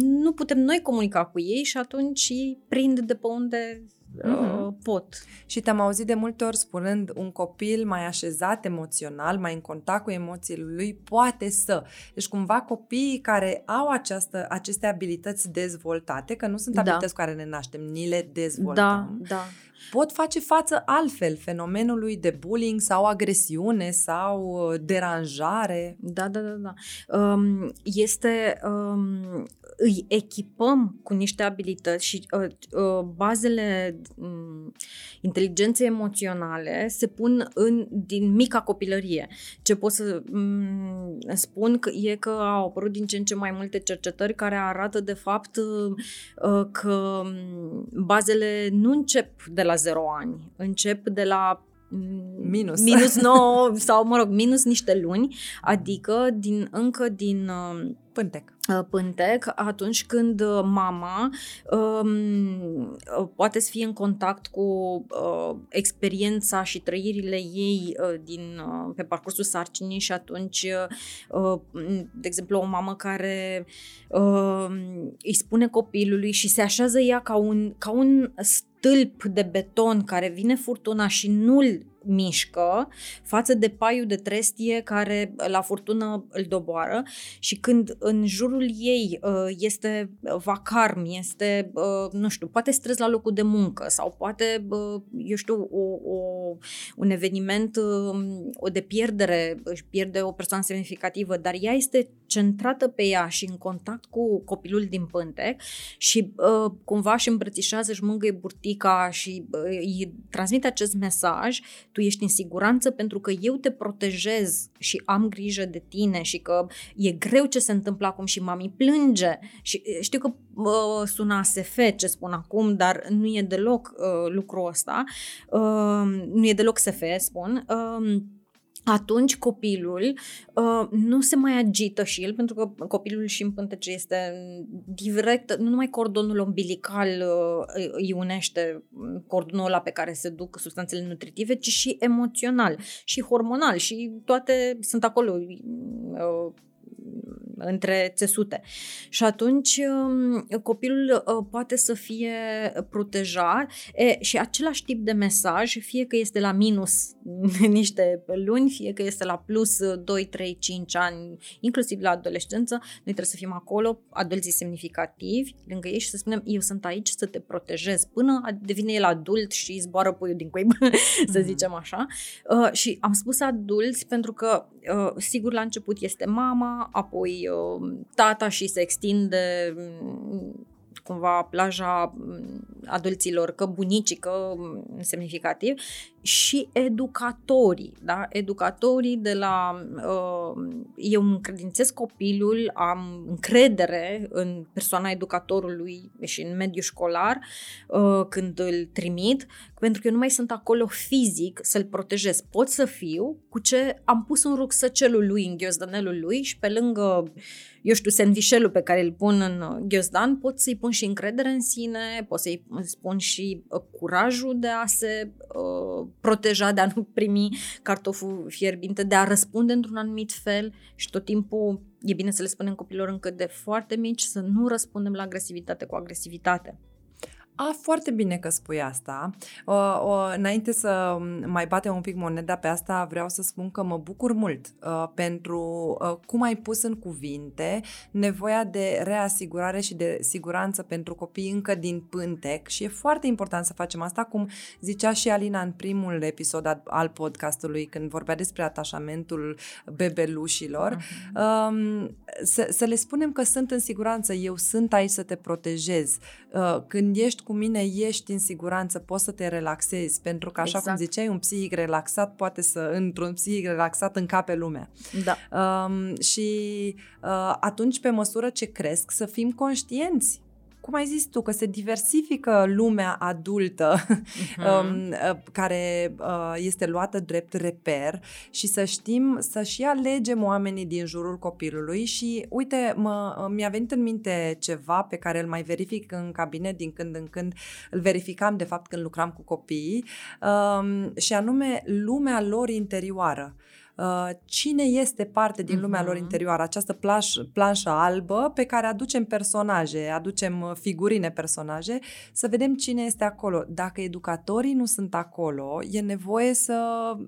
nu putem noi comunica cu ei și atunci ei prind de pe unde Mhm. uh, pot. Și te-am auzit de multe ori spunând un copil mai așezat emoțional, mai în contact cu emoțiile lui, poate să. Deci cumva copiii care au această, aceste abilități dezvoltate, că nu sunt Da. abilități cu care ne naștem, ni le dezvoltăm, Da, da. pot face față altfel fenomenului de bullying sau agresiune sau uh, deranjare. Da, da, da, da. Um, este, um, îi echipăm cu niște abilități și uh, uh, bazele um, inteligenței emoționale se pun în, din mica copilărie. Ce pot să um, spun că e că au apărut din ce în ce mai multe cercetări care arată de fapt uh, uh, că um, bazele nu încep de la 0 ani, încep de la mm, Minus. minus 9 sau mă rog, minus niște luni, adică din încă din uh, Pântec. uh, pântec atunci când uh, mama um, uh, poate să fie în contact cu uh, experiența și trăirile ei uh, din, uh, pe parcursul sarcinii și atunci, uh, uh, de exemplu, o mamă care uh, îi spune copilului și se așează ea ca un, ca un stâlp de beton care vine furtuna și nu-l mișcă față de paiul de trestie care la furtună îl doboară și când în jurul ei uh, este vacarm, este, uh, nu știu, poate stres la locul de muncă sau poate, uh, eu știu, o, o, un eveniment o de pierdere, își pierde o persoană semnificativă, dar ea este centrată pe ea și în contact cu copilul din pântec și uh, cumva își îmbrățișează, își mângâie burtica și uh, îi transmite acest mesaj, tu ești în siguranță pentru că eu te protejez și am grijă de tine și că e greu ce se întâmplă acum și mami plânge. Și știu că uh, sună ASF ce spun acum, dar nu e deloc uh, lucrul ăsta, uh, nu e deloc SF, spun, uh, atunci copilul uh, nu se mai agită și el, pentru că copilul și în pântece este direct, nu numai cordonul umbilical uh, îi unește cordonul ăla pe care se duc substanțele nutritive, ci și emoțional și hormonal și toate sunt acolo uh, între țesute. Și atunci copilul poate să fie protejat e, și același tip de mesaj, fie că este la minus niște luni, fie că este la plus 2, 3, 5 ani, inclusiv la adolescență, noi trebuie să fim acolo, adulții semnificativi, lângă ei și să spunem, eu sunt aici să te protejez până devine el adult și zboară puiul din cuib, să zicem așa. Uh, și am spus adulți pentru că, uh, sigur, la început este mama, apoi uh, tata și se extinde cumva plaja adulților, că bunicii, că semnificativ, și educatorii, da? Educatorii de la... Uh, eu îmi încredințez copilul, am încredere în persoana educatorului și în mediul școlar uh, când îl trimit, pentru că eu nu mai sunt acolo fizic să-l protejez. Pot să fiu cu ce am pus în rucsăcelul lui, în ghiozdanelul lui și pe lângă, eu știu, sandvișelul pe care îl pun în ghiozdan, pot să-i pun și încredere în sine, pot să-i spun și uh, curajul de a se uh, proteja, de a nu primi cartoful fierbinte, de a răspunde într-un anumit fel și tot timpul e bine să le spunem copilor încă de foarte mici să nu răspundem la agresivitate cu agresivitate. A, foarte bine că spui asta. O, o, înainte să mai batem un pic moneda pe asta, vreau să spun că mă bucur mult uh, pentru uh, cum ai pus în cuvinte nevoia de reasigurare și de siguranță pentru copii încă din pântec și e foarte important să facem asta, cum zicea și Alina în primul episod al, al podcastului, când vorbea despre atașamentul bebelușilor, uh-huh. um, să, să le spunem că sunt în siguranță, eu sunt aici să te protejez. Uh, când ești cu mine, ești în siguranță, poți să te relaxezi, pentru că, așa exact. cum ziceai, un psihic relaxat poate să, într-un psihic relaxat, încape lumea. Da. Um, și uh, atunci, pe măsură ce cresc, să fim conștienți cum ai zis tu, că se diversifică lumea adultă uh-huh. care uh, este luată drept reper și să știm să și alegem oamenii din jurul copilului și uite, mă, mi-a venit în minte ceva pe care îl mai verific în cabinet din când în când, îl verificam de fapt când lucram cu copiii um, și anume lumea lor interioară. Uh, cine este parte din lumea uh-huh. lor mhm. interioară, această plaș, planșă albă pe care aducem personaje, aducem uh, figurine personaje, să vedem cine este acolo. Dacă educatorii nu sunt acolo, e nevoie să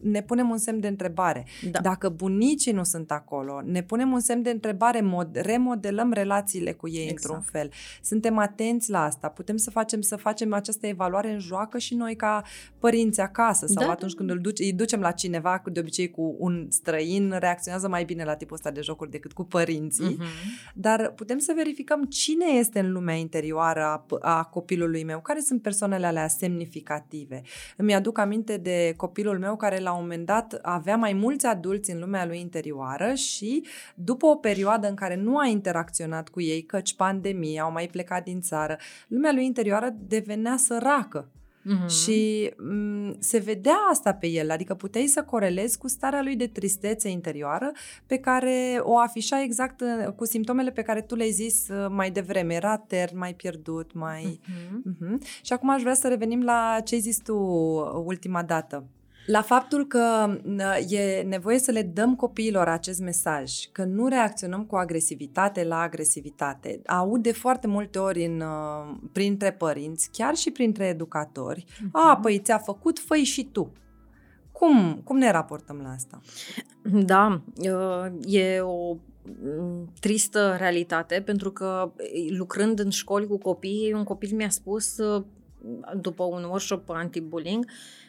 ne punem un semn de întrebare. Da. Dacă bunicii nu sunt acolo, ne punem un semn de întrebare, mod, remodelăm relațiile cu ei exact. într-un fel. Suntem atenți la asta, putem să facem să facem această evaluare în joacă și noi ca părinți acasă sau da. atunci când îl duce, îi ducem la cineva, de obicei cu un străin reacționează mai bine la tipul ăsta de jocuri decât cu părinții, uh-huh. dar putem să verificăm cine este în lumea interioară a, a copilului meu, care sunt persoanele alea semnificative. Îmi aduc aminte de copilul meu care la un moment dat avea mai mulți adulți în lumea lui interioară și după o perioadă în care nu a interacționat cu ei, căci pandemie, au mai plecat din țară, lumea lui interioară devenea săracă. Mm-hmm. Și m- mm, se vedea asta pe el, adică puteai să corelezi cu starea lui de tristețe interioară pe care o afișa exact uh, cu simptomele pe care tu le-ai zis uh, mai devreme. Era tern, mai pierdut, mai... Mm-hmm. Mm-hmm. Și acum aș vrea să revenim la ce ai zis tu ultima dată. La faptul că e nevoie să le dăm copiilor acest mesaj, că nu reacționăm cu agresivitate la agresivitate. Aud de foarte multe ori în, uh, printre părinți, chiar și printre educatori, uh-huh. a, păi ți-a făcut, fă și tu. Cum, cum ne raportăm la asta? Da, uh, e o mm, tristă realitate, pentru că lucrând în școli cu copii, un copil mi-a spus, uh, după un workshop anti-bullying,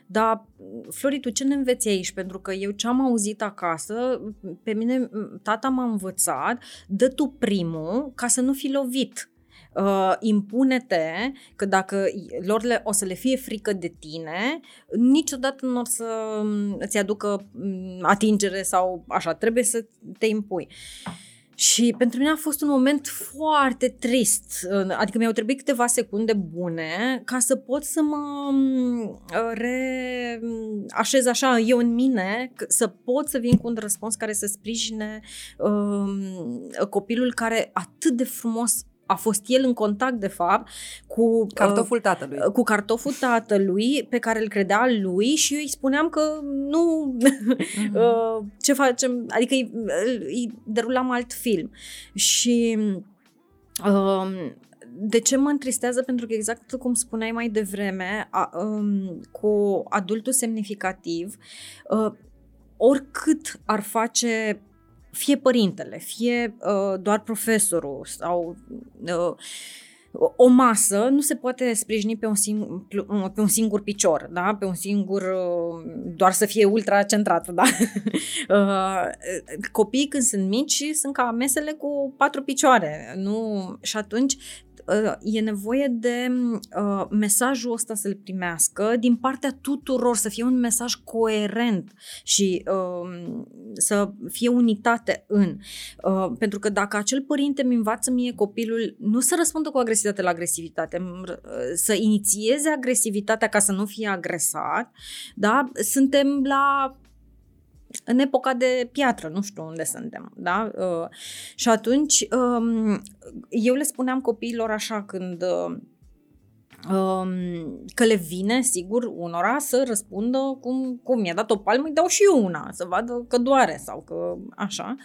dar, Flori, tu ce ne înveți aici? Pentru că eu ce am auzit acasă, pe mine tata m-a învățat, dă tu primul ca să nu fi lovit. Uh, impune-te că dacă lor le, o să le fie frică de tine, niciodată nu o să îți aducă atingere sau așa, trebuie să te impui. Uh, și pentru mine a fost un moment foarte trist. Adică mi-au trebuit câteva secunde bune ca să pot să mă mm, reașez așa eu în mine, să pot să vin cu un răspuns care să sprijine um, copilul care atât de frumos a fost el în contact, de fapt, cu cartoful uh, tatălui. Cu cartoful tatălui pe care îl credea al lui și eu îi spuneam că nu, uh-huh. uh, ce facem, adică îi, îi derulam alt film. Și uh, de ce mă întristează? Pentru că exact cum spuneai mai devreme, a, um, cu adultul semnificativ, uh, oricât ar face fie părintele, fie uh, doar profesorul sau uh, o masă nu se poate sprijini pe un, singur, pe un singur picior, da? pe un singur, uh, doar să fie ultra centrat. Da? Uh, copiii când sunt mici sunt ca mesele cu patru picioare. Nu? Și atunci Uh, e nevoie de uh, mesajul ăsta să-l primească din partea tuturor, să fie un mesaj coerent și uh, să fie unitate în. Uh, pentru că dacă acel părinte mi învață mie copilul nu să răspundă cu agresivitate la agresivitate, uh, să inițieze agresivitatea ca să nu fie agresat, da? suntem la în epoca de piatră, nu știu unde suntem, da? Uh, și atunci um, eu le spuneam copiilor așa când uh, Um, că le vine, sigur, unora să răspundă cum, cum mi-a dat o palmă, îi dau și eu una, să vadă că doare sau că așa.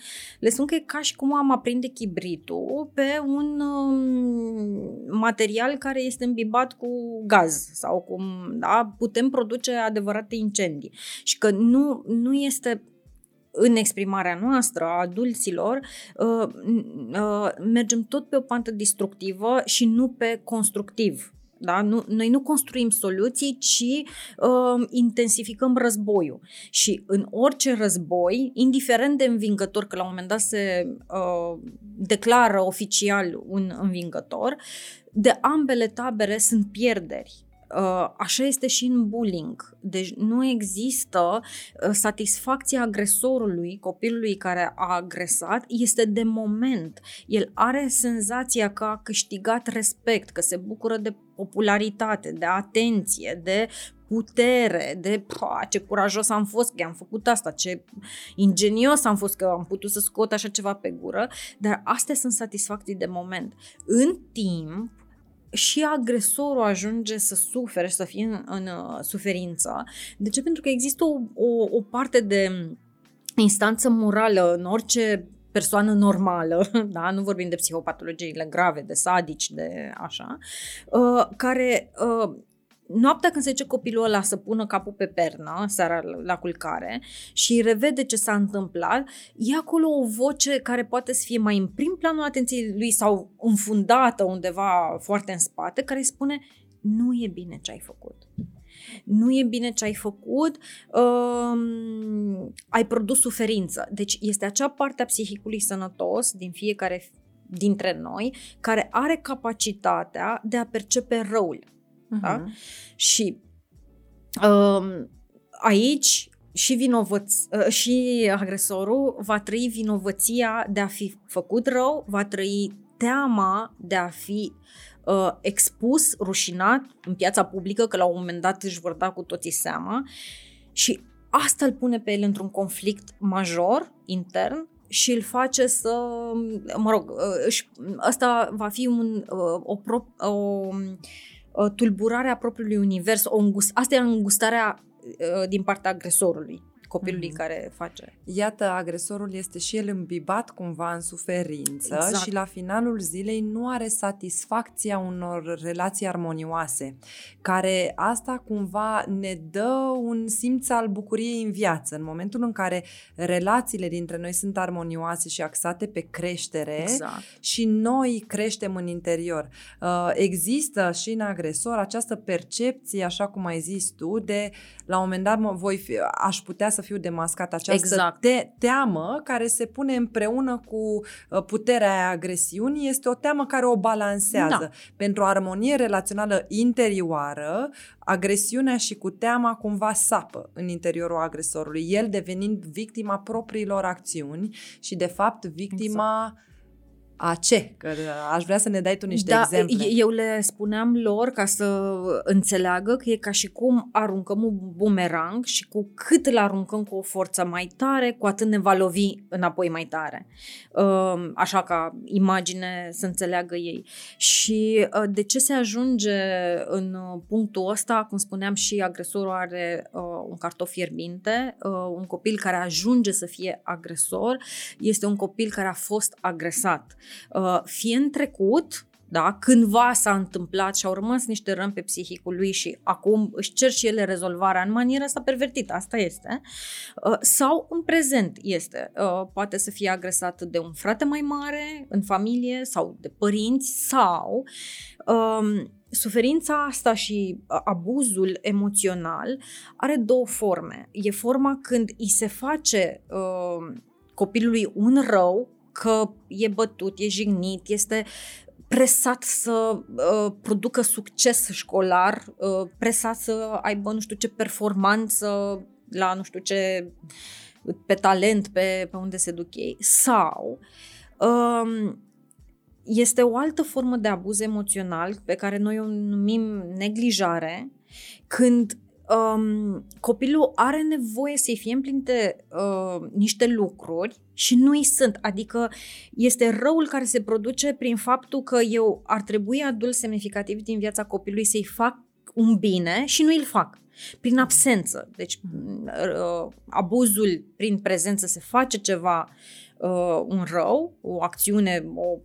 Le spun că e ca și cum am aprinde chibritul pe un um, material care este îmbibat cu gaz sau cum, da, putem produce adevărate incendii. Și că nu, nu este în exprimarea noastră a adulților, uh, uh, mergem tot pe o pantă destructivă și nu pe constructiv. Da? Nu, noi nu construim soluții, ci uh, intensificăm războiul. Și în orice război, indiferent de învingător, că la un moment dat se uh, declară oficial un învingător, de ambele tabere sunt pierderi. Uh, așa este și în bullying. Deci nu există uh, satisfacția agresorului, copilului care a agresat, este de moment. El are senzația că a câștigat respect, că se bucură de popularitate, de atenție, de putere, de pa, ce curajos am fost că am făcut asta, ce ingenios am fost că am putut să scot așa ceva pe gură, dar astea sunt satisfacții de moment. În timp, și agresorul ajunge să sufere și să fie în, în uh, suferință. De ce? Pentru că există o, o, o parte de instanță morală în orice persoană normală, da? nu vorbim de psihopatologiile grave, de sadici, de așa, uh, care uh, noaptea când se duce copilul ăla să pună capul pe pernă, seara la culcare, și revede ce s-a întâmplat, e acolo o voce care poate să fie mai în prim planul atenției lui sau înfundată undeva foarte în spate, care îi spune nu e bine ce ai făcut. Nu e bine ce ai făcut, um, ai produs suferință. Deci este acea parte a psihicului sănătos din fiecare dintre noi care are capacitatea de a percepe răul Uh-huh. Da? Și um, aici și, vinovăț- uh, și agresorul va trăi vinovăția de a fi făcut rău, va trăi teama de a fi uh, expus, rușinat în piața publică, că la un moment dat își vor da cu toții seama și asta îl pune pe el într-un conflict major, intern, și îl face să, mă rog, uh, ăsta va fi un, uh, o, o, o Uh, tulburarea propriului univers, o îngust- asta e îngustarea uh, din partea agresorului copilului mm-hmm. care face. Iată, agresorul este și el îmbibat cumva în suferință exact. și la finalul zilei nu are satisfacția unor relații armonioase, care asta cumva ne dă un simț al bucuriei în viață. În momentul în care relațiile dintre noi sunt armonioase și axate pe creștere exact. și noi creștem în interior. Uh, există și în agresor această percepție, așa cum ai zis tu, de la un moment dat voi fi, aș putea să fiu demascat această exact. te- teamă care se pune împreună cu uh, puterea aia agresiunii, este o teamă care o balansează. Da. Pentru o armonie relațională interioară, agresiunea și cu teama cumva sapă în interiorul agresorului, el devenind victima propriilor acțiuni și de fapt victima exact a ce? Că aș vrea să ne dai tu niște da, exemple. Eu le spuneam lor ca să înțeleagă că e ca și cum aruncăm un bumerang și cu cât îl aruncăm cu o forță mai tare, cu atât ne va lovi înapoi mai tare. Um, așa ca imagine să înțeleagă ei. Și uh, de ce se ajunge în punctul ăsta, cum spuneam și agresorul are uh, un cartof fierbinte, uh, un copil care ajunge să fie agresor, este un copil care a fost agresat Uh, fie în trecut, da, cândva s-a întâmplat și au rămas niște răni pe psihicul lui și acum își cer și ele rezolvarea în maniera asta pervertită, asta este, uh, sau în prezent este, uh, poate să fie agresat de un frate mai mare în familie sau de părinți sau um, Suferința asta și abuzul emoțional are două forme. E forma când îi se face uh, copilului un rău că e bătut, e jignit, este presat să uh, producă succes școlar, uh, presat să aibă nu știu ce performanță la nu știu ce pe talent, pe, pe unde se duc ei. Sau uh, este o altă formă de abuz emoțional pe care noi o numim neglijare, când um, copilul are nevoie să-i fie împlinite uh, niște lucruri și nu îi sunt. Adică este răul care se produce prin faptul că eu ar trebui adult semnificativ din viața copilului să-i fac un bine și nu îl fac. Prin absență. Deci uh, abuzul prin prezență se face ceva uh, un rău, o acțiune o,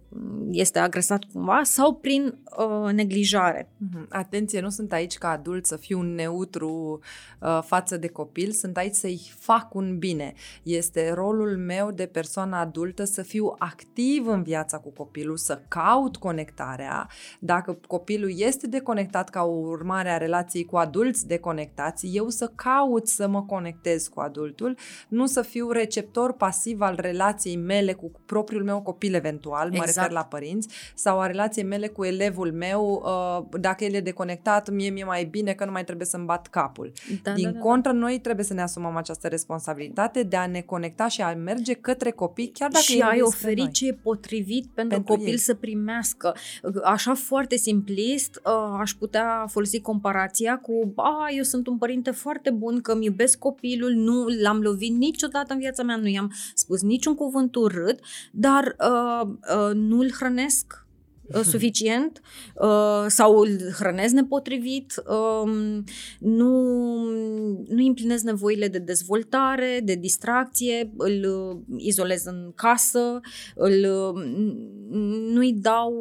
este agresat cumva sau prin uh, neglijare. Mhm. Atenție, nu sunt aici ca adult să fiu neutru uh, față de copil, sunt aici să-i fac un bine. Este rolul meu de persoană adultă să fiu activ în viața cu copilul, să caut conectarea. Dacă copilul este deconectat ca urmare a relației cu adulți deconectați, eu să caut să mă conectez cu adultul, nu să fiu receptor pasiv al relației relației mele cu propriul meu copil eventual, exact. mă refer la părinți, sau a relației mele cu elevul meu, uh, dacă el e deconectat, mie mi-e mai bine că nu mai trebuie să-mi bat capul. Da, Din da, da, contră, da. noi trebuie să ne asumăm această responsabilitate de a ne conecta și a merge către copii, chiar dacă și ai oferit ce e potrivit pentru, pentru copil ei. să primească. Așa foarte simplist, uh, aș putea folosi comparația cu, a, eu sunt un părinte foarte bun, că îmi iubesc copilul, nu l-am lovit niciodată în viața mea, nu i-am spus niciun cuvânt cuvânt urât, dar uh, uh, nu îl hrănesc uh, suficient uh, sau îl hrănesc nepotrivit, uh, nu, nu împlinesc nevoile de dezvoltare, de distracție, îl uh, izolez în casă, îl, uh, nu-i dau...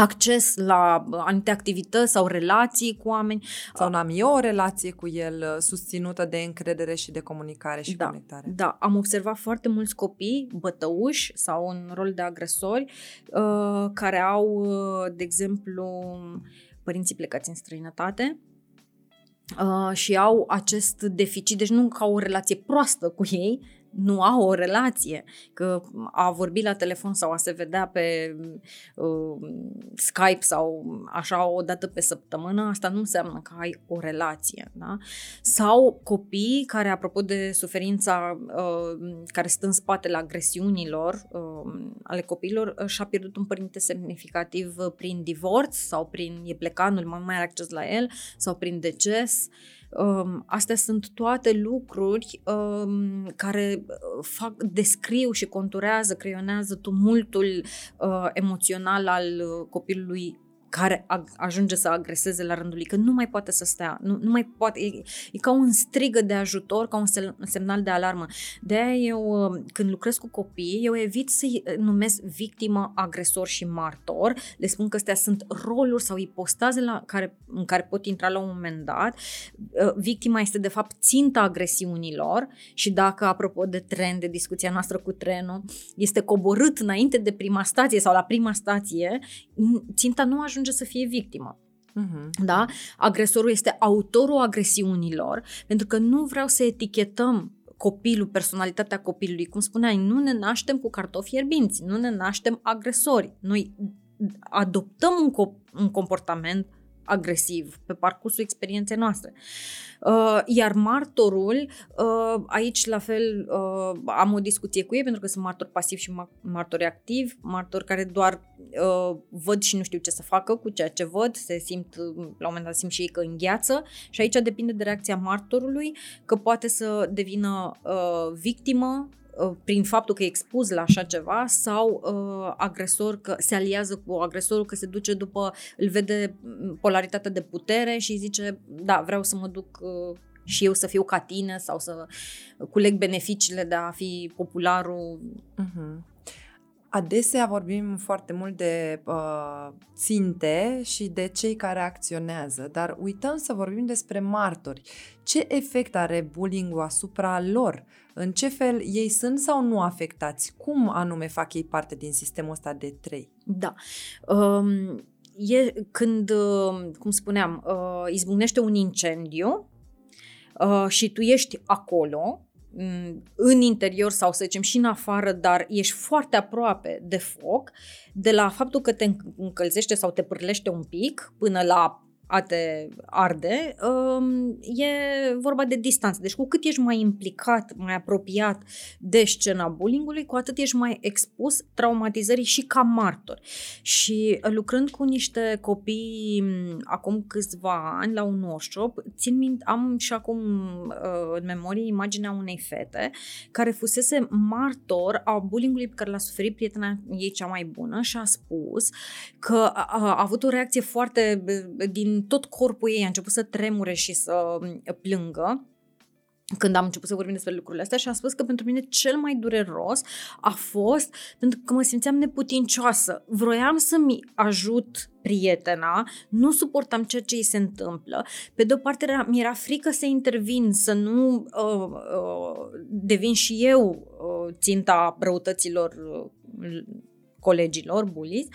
Uh, acces la anumite activități sau relații cu oameni. Sau n-am eu o relație cu el uh, susținută de încredere și de comunicare și da, conectare. Da, am observat foarte mulți copii bătăuși sau în rol de agresori uh, care au, uh, de exemplu, părinții plecați în străinătate uh, și au acest deficit, deci nu au o relație proastă cu ei, nu au o relație, că a vorbi la telefon sau a se vedea pe uh, Skype sau așa o dată pe săptămână, asta nu înseamnă că ai o relație. Da? Sau copii care, apropo de suferința uh, care stă în spatele agresiunilor uh, ale copiilor, uh, și-a pierdut un părinte semnificativ prin divorț sau prin e plecat, nu mai are acces la el sau prin deces. Uh, Um, astea sunt toate lucruri um, care uh, fac, descriu și conturează, creionează tumultul uh, emoțional al uh, copilului care ajunge să agreseze la rândul lui, că nu mai poate să stea, nu, nu mai poate, e, e ca un strigă de ajutor, ca un semnal de alarmă. De aia eu, uh, când lucrez cu copii, eu evit să-i uh, numesc victimă, agresor și martor, le spun că astea sunt roluri sau ipostaze la care, în care pot intra la un moment dat. Uh, victima este de fapt ținta agresiunilor și dacă, apropo de tren, de discuția noastră cu trenul, este coborât înainte de prima stație sau la prima stație, ținta nu ajunge ajunge să fie victimă. Uh-huh. Da? Agresorul este autorul agresiunilor, pentru că nu vreau să etichetăm copilul, personalitatea copilului. Cum spuneai, nu ne naștem cu cartofi ierbinți, nu ne naștem agresori. Noi adoptăm un, co- un comportament agresiv pe parcursul experienței noastre. Uh, iar martorul, uh, aici la fel uh, am o discuție cu ei pentru că sunt martori pasivi și martori activi, martori care doar uh, văd și nu știu ce să facă cu ceea ce văd, se simt, la un moment dat simt și ei că îngheață și aici depinde de reacția martorului, că poate să devină uh, victimă Uh, prin faptul că e expus la așa ceva sau uh, agresor că se aliază cu agresorul că se duce după, îl vede mm, polaritatea de putere și zice da, vreau să mă duc uh, și eu să fiu ca tine sau să culeg beneficiile de a fi popularul. Uh-huh. Adesea vorbim foarte mult de uh, ținte și de cei care acționează, dar uităm să vorbim despre martori. Ce efect are bullying-ul asupra lor? În ce fel ei sunt sau nu afectați? Cum anume fac ei parte din sistemul ăsta de trei? Da. Um, e când, uh, cum spuneam, uh, izbucnește un incendiu uh, și tu ești acolo, mm, în interior sau să zicem și în afară, dar ești foarte aproape de foc, de la faptul că te încălzește sau te pârlește un pic până la a te arde, um, e vorba de distanță. Deci cu cât ești mai implicat, mai apropiat de scena bullyingului, cu atât ești mai expus traumatizării și ca martor. Și lucrând cu niște copii acum câțiva ani la un workshop, țin minte, am și acum uh, în memorie imaginea unei fete care fusese martor a bullyingului pe care l-a suferit prietena ei cea mai bună și a spus că a, a avut o reacție foarte din tot corpul ei a început să tremure și să mm, plângă când am început să vorbim despre lucrurile astea și am spus că pentru mine cel mai dureros a fost pentru că mă simțeam neputincioasă. Vroiam să-mi ajut prietena, nu suportam ceea ce îi se întâmplă. Pe de o parte era, mi era frică să intervin, să nu uh, uh, devin și eu uh, ținta răutăților uh, colegilor, buliți,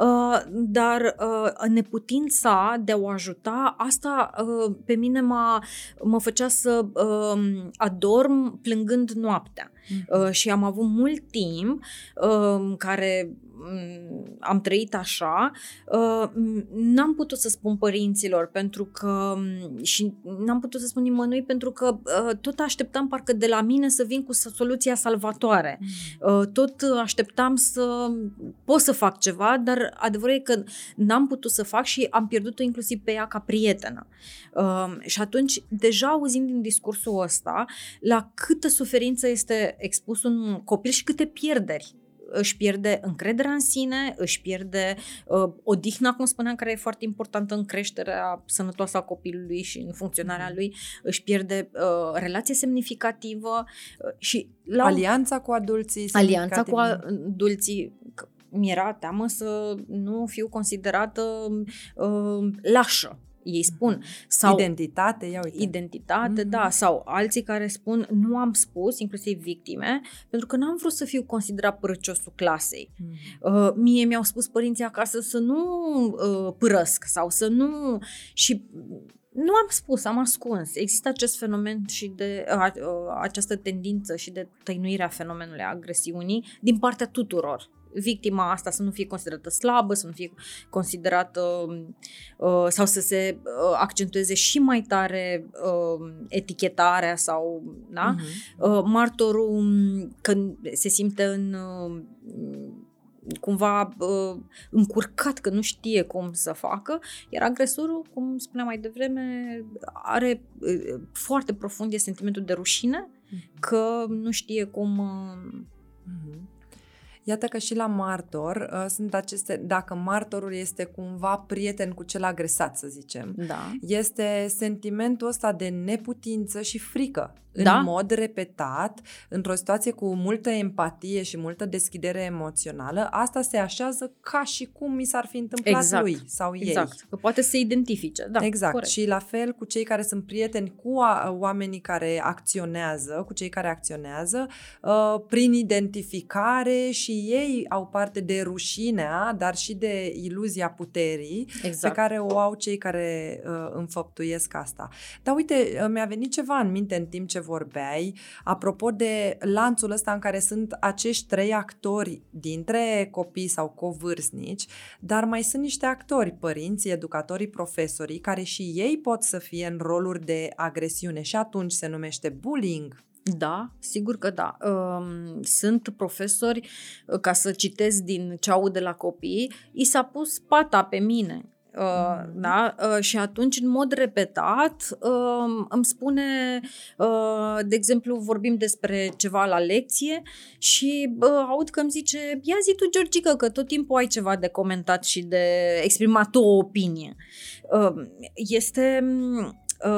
uh, dar uh, neputința de a o ajuta, asta uh, pe mine m-a, mă făcea să uh, adorm plângând noaptea. Mm-hmm. Uh, și am avut mult timp uh, care Mm, am trăit așa, uh, n-am putut să spun părinților pentru că mm, și n-am putut să spun nimănui pentru că uh, tot așteptam parcă de la mine să vin cu soluția salvatoare. Mm. Uh, tot așteptam să pot să fac ceva, dar adevărul e că n-am putut să fac și am pierdut-o inclusiv pe ea ca prietenă. Și atunci, deja auzind din discursul ăsta, la câtă suferință este expus un copil și câte pierderi își pierde încrederea în sine, își pierde uh, odihna, cum spuneam, care e foarte importantă în creșterea sănătoasă a copilului și în funcționarea mm. lui, își pierde uh, relație semnificativă uh, și la alianța cu adulții. Alianța cu adulții mi-era teamă să nu fiu considerată uh, lașă ei spun. Mhm. Sau identitate, ia uite. Identitate, mm-hmm. da. Sau alții care spun, nu am spus, inclusiv victime, pentru că n-am vrut să fiu considerat părăciosul clasei. Mm-hmm. Uh, mie mi-au spus părinții acasă să nu uh, părăsc sau să nu... Și nu am spus, am ascuns. Există acest fenomen și de uh, uh, această tendință și de tăinuirea fenomenului agresiunii din partea tuturor victima asta să nu fie considerată slabă, să nu fie considerată uh, sau să se uh, accentueze și mai tare uh, etichetarea sau, da? Uh-huh. Uh, martorul când se simte în uh, cumva uh, încurcat că nu știe cum să facă, iar agresorul, cum spuneam mai devreme, are uh, foarte profund e sentimentul de rușine, uh-huh. că nu știe cum uh, uh-huh Iată că și la martor uh, sunt aceste, dacă martorul este cumva prieten cu cel agresat, să zicem, da. este sentimentul ăsta de neputință și frică în da? mod repetat, într-o situație cu multă empatie și multă deschidere emoțională, asta se așează ca și cum mi s-ar fi întâmplat exact. lui sau ei. Exact, că poate să identifice. Da, exact. Corect. Și la fel cu cei care sunt prieteni cu a, oamenii care acționează, cu cei care acționează, uh, prin identificare și ei au parte de rușinea, dar și de iluzia puterii exact. pe care o au cei care uh, înfăptuiesc asta. Dar uite, uh, mi-a venit ceva în minte în timp ce vorbeai, apropo de lanțul ăsta în care sunt acești trei actori dintre copii sau covârstnici, dar mai sunt niște actori, părinții, educatorii, profesorii, care și ei pot să fie în roluri de agresiune și atunci se numește bullying. Da, sigur că da. Sunt profesori, ca să citesc din ce aud de la copii, i s-a pus pata pe mine Uh, da? Uh, și atunci, în mod repetat, uh, îmi spune, uh, de exemplu, vorbim despre ceva la lecție și uh, aud că îmi zice, ia zi tu, Georgica, că tot timpul ai ceva de comentat și de exprimat tu o opinie. Uh, este Uh,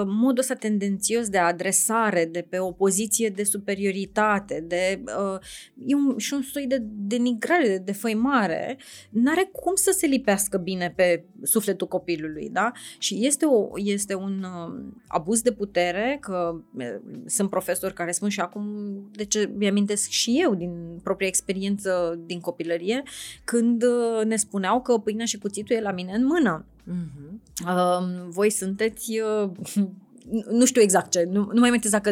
modul ăsta tendențios de adresare, de pe o poziție de superioritate, de, uh, e un, și un soi de denigrare, de defăimare, n-are cum să se lipească bine pe sufletul copilului, da? Și este, o, este un uh, abuz de putere, că uh, sunt profesori care spun și acum, de ce mi-amintesc și eu din propria experiență din copilărie, când uh, ne spuneau că pâinea și cuțitul e la mine în mână. Uh-huh. Uh, voi sunteți uh, nu știu exact ce, nu, nu mai amintesc dacă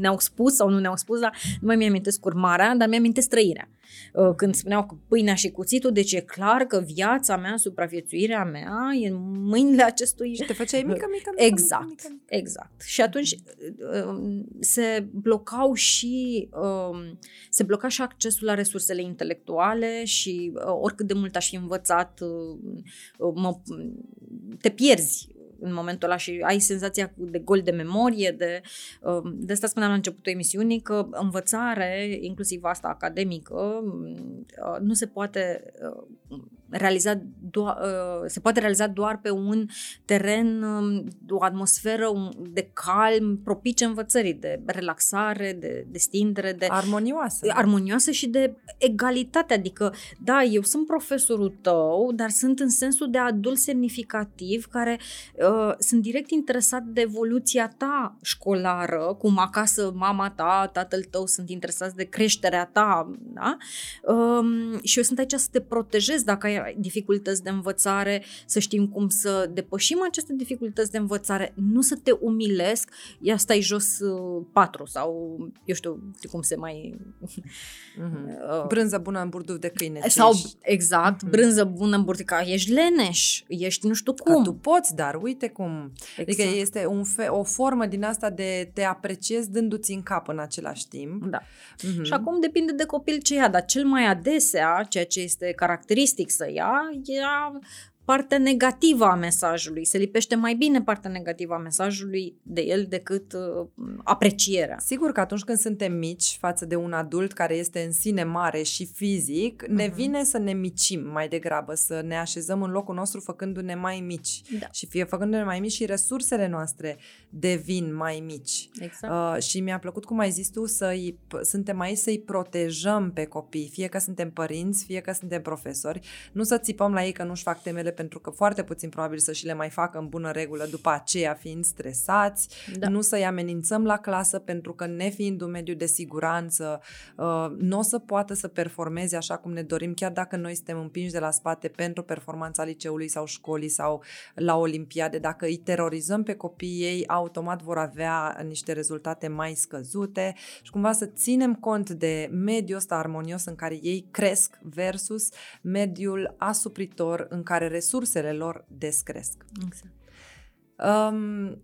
ne-au spus sau nu ne-au spus, dar nu mai mi-amintesc urmarea, dar mi-amintesc trăirea. Uh, când spuneau că pâinea și cuțitul, deci e clar că viața mea, supraviețuirea mea e în mâinile acestui... Și te făceai mică, mică, mică Exact, mică, mică. exact. Și atunci uh, se blocau și um, se bloca și accesul la resursele intelectuale și uh, oricât de mult aș fi învățat, mă, te pierzi în momentul ăla și ai senzația de gol de memorie, de, um, de asta spuneam la începutul emisiunii, că învățare, inclusiv asta academică, uh, nu se poate uh, realiza doar, uh, se poate realiza doar pe un teren, um, o atmosferă de calm, propice învățării, de relaxare, de destindere, de armonioasă. Armonioasă și de egalitate, adică da, eu sunt profesorul tău, dar sunt în sensul de adult semnificativ care uh, sunt direct interesat de evoluția ta școlară, cum acasă mama ta, tatăl tău sunt interesați de creșterea ta, da? Um, și eu sunt aici să te protejez dacă ai dificultăți de învățare, să știm cum să depășim aceste dificultăți de învățare, nu să te umilesc, ia stai jos uh, patru sau eu știu cum se mai... Mm-hmm. brânză bună în burduf de câine. Sau, ești. exact, mm-hmm. brânză bună în burduf, ești leneș, ești nu știu cum. Că tu poți, dar uite cum. Exact. Adică este un fe- o formă din asta de te apreciezi dându-ți în cap în același timp. Da. Mm-hmm. Și acum depinde de copil ce ia, dar cel mai adesea, ceea ce este caracteristic să ia, ia partea negativă a mesajului. Se lipește mai bine partea negativă a mesajului de el decât uh, aprecierea. Sigur că atunci când suntem mici față de un adult care este în sine mare și fizic, uh-huh. ne mhm. vine să ne micim mai degrabă, să ne așezăm în locul nostru făcându-ne mai mici. Da. Și fie făcându-ne mai mici și resursele noastre devin mai mici. Exact. Uh, și mi-a plăcut cum ai zis tu, să suntem aici să-i protejăm pe copii, fie că suntem părinți, fie că suntem profesori, nu să țipăm la ei că nu-și fac temele pentru că foarte puțin probabil să și le mai facă în bună regulă după aceea fiind stresați, da. nu să-i amenințăm la clasă pentru că nefiind un mediu de siguranță, uh, nu o să poată să performeze așa cum ne dorim, chiar dacă noi suntem împinși de la spate pentru performanța liceului sau școlii sau la olimpiade, dacă îi terorizăm pe copiii ei, automat vor avea niște rezultate mai scăzute și cumva să ținem cont de mediul ăsta armonios în care ei cresc versus mediul asupritor în care resursele lor descresc. Exact. Um,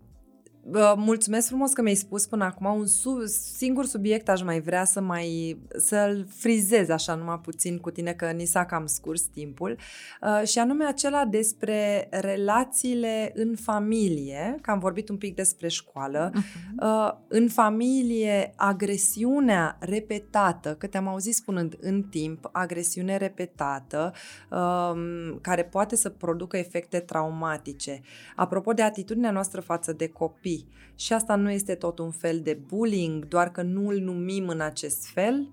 mulțumesc frumos că mi-ai spus până acum un su- singur subiect aș mai vrea să mai să-l frizez așa numai puțin cu tine că ni s-a cam scurs timpul uh, și anume acela despre relațiile în familie, că am vorbit un pic despre școală, uh-huh. uh, în familie agresiunea repetată, că te-am auzit spunând în timp, agresiune repetată uh, care poate să producă efecte traumatice. Apropo de atitudinea noastră față de copii, și asta nu este tot un fel de bullying, doar că nu îl numim în acest fel?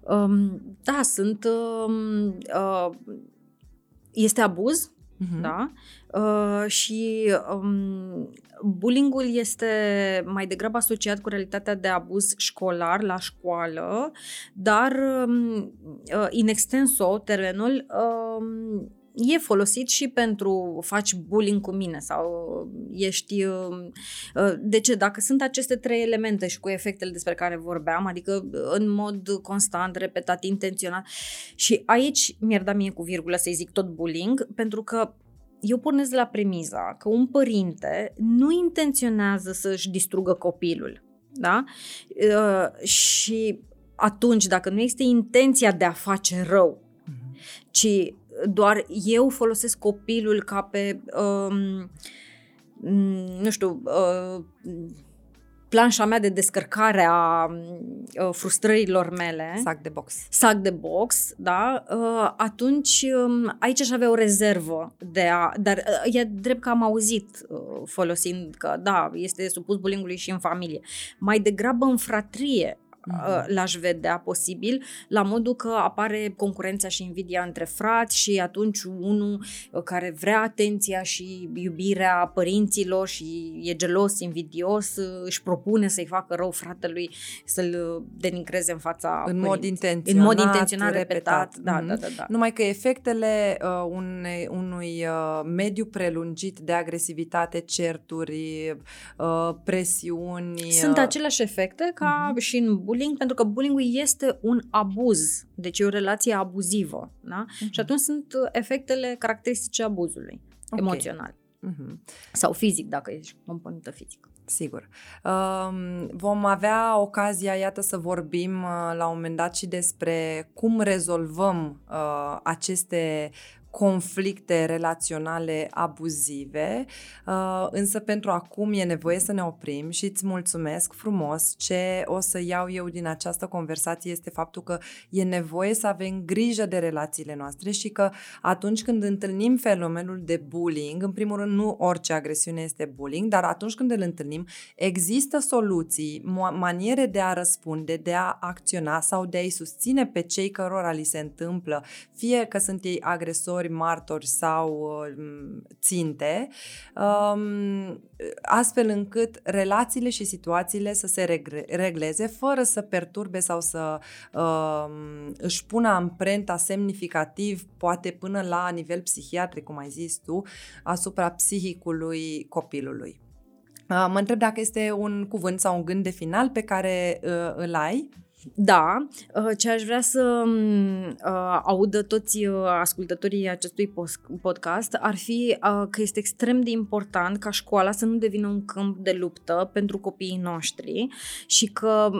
Um, da, sunt. Um, uh, este abuz, uh-huh. da? Uh, și um, bullyingul este mai degrabă asociat cu realitatea de abuz școlar la școală, dar um, uh, in extenso termenul um, e folosit și pentru faci bullying cu mine sau ești... Uh, uh, de ce? Dacă sunt aceste trei elemente și cu efectele despre care vorbeam, adică în mod constant, repetat, intenționat și aici mi-ar da mie cu virgulă să-i zic tot bullying, pentru că eu pornesc de la premiza că un părinte nu intenționează să-și distrugă copilul. Da? Uh, și atunci, dacă nu este intenția de a face rău, mhm. ci doar eu folosesc copilul ca pe, um, nu știu, uh, planșa mea de descărcare a uh, frustrărilor mele. Sac de box. Sac de box, da. Uh, atunci um, aici aș avea o rezervă de a... Dar uh, e drept că am auzit folosind că, da, este supus bullying și în familie. Mai degrabă în fratrie uh-huh. l-aș vedea posibil, la modul că apare concurența și invidia între frați și atunci unul uh, care vrea atenția și iubirea părinților și e gelos, invidios, uh, își propune să-i facă rău fratelui, să-l denigreze în fața În mod intenționat. În mod intenționat, repetat. repetat. Da, mm-hmm. da, da, da. Numai că efectele uh, unei, unui uh, mediu prelungit de agresivitate, certuri, uh, presiuni... Sunt aceleași efecte ca uh-huh. și în bullying, pentru că bullying este un abuz, deci e o relație abuzivă. Da? Uh-huh. Și atunci sunt efectele caracteristice abuzului okay. emoțional. Uh-huh. Sau fizic, dacă ești componentă fizică. Sigur. Um, vom avea ocazia, iată, să vorbim uh, la un moment dat și despre cum rezolvăm uh, aceste conflicte relaționale abuzive, uh, însă pentru acum e nevoie să ne oprim și îți mulțumesc frumos. Ce o să iau eu din această conversație este faptul că e nevoie să avem grijă de relațiile noastre și că atunci când întâlnim fenomenul de bullying, în primul rând nu orice agresiune este bullying, dar atunci când îl întâlnim, există soluții, maniere de a răspunde, de a acționa sau de a-i susține pe cei cărora li se întâmplă, fie că sunt ei agresori, actori, martori sau um, ținte, um, astfel încât relațiile și situațiile să se regleze fără să perturbe sau să um, își pună amprenta semnificativ, poate până la nivel psihiatric, cum ai zis tu, asupra psihicului copilului. Uh, mă întreb dacă este un cuvânt sau un gând de final pe care uh, îl ai da, uh, ce aș vrea să mm, uh, audă toți uh, ascultătorii acestui podcast ar fi că este extrem de important ca școala să nu devină un câmp de luptă pentru copiii noștri și că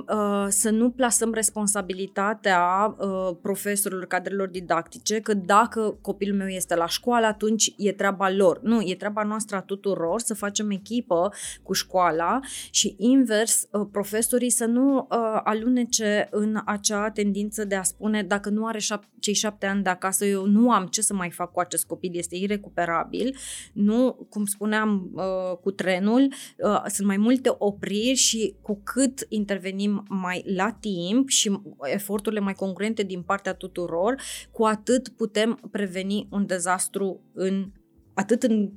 să nu plasăm responsabilitatea profesorilor, cadrelor didactice, că dacă copilul meu este la școală, atunci e treaba lor. Nu, e treaba noastră a tuturor să facem echipă cu școala și invers, profesorii să nu alunece în acea tendință de a spune dacă nu are șap- cei șapte ani de acasă, eu nu am ce să mai fac cu acest copil, este irecuperabil. Nu, cum spuneam uh, cu trenul, uh, sunt mai multe opriri și cu cât intervenim mai la timp și eforturile mai congruente din partea tuturor, cu atât putem preveni un dezastru în atât în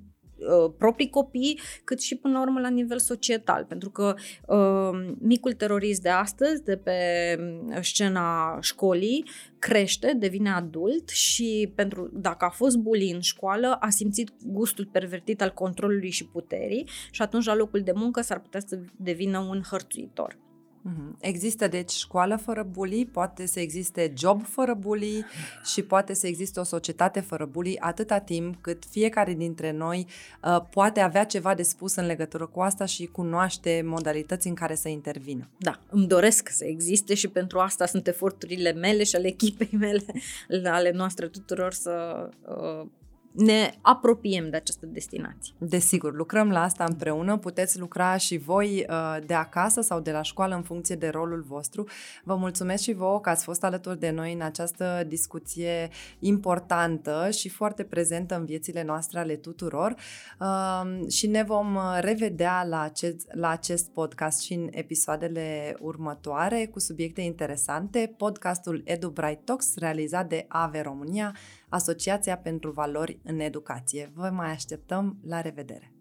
Uh, proprii copii, cât și până la urmă la nivel societal. Pentru că uh, micul terorist de astăzi, de pe mm, scena școlii, crește, devine adult și pentru dacă a fost bully în școală, a simțit gustul pervertit al controlului și puterii și atunci la locul de muncă s-ar putea să devină un hărțuitor. Mhm. Există deci școală fără bully, poate să existe job fără bully și poate să existe o societate fără bully atâta timp cât fiecare dintre noi uh, poate avea ceva de spus în legătură cu asta și cunoaște modalități în care să intervină. Da, îmi doresc să existe și pentru asta sunt eforturile mele și ale echipei mele, ale noastre tuturor să uh, ne apropiem de această destinație. Desigur, lucrăm la asta împreună, puteți lucra și voi uh, de acasă sau de la școală în funcție de rolul vostru. Vă mulțumesc și vouă că ați fost alături de noi în această discuție importantă și foarte prezentă în viețile noastre ale tuturor uh, și ne vom revedea la acest, la acest podcast și în episoadele următoare cu subiecte interesante. Podcastul Edu Bright Talks realizat de AVE România Asociația pentru Valori în Educație. Vă mai așteptăm, la revedere!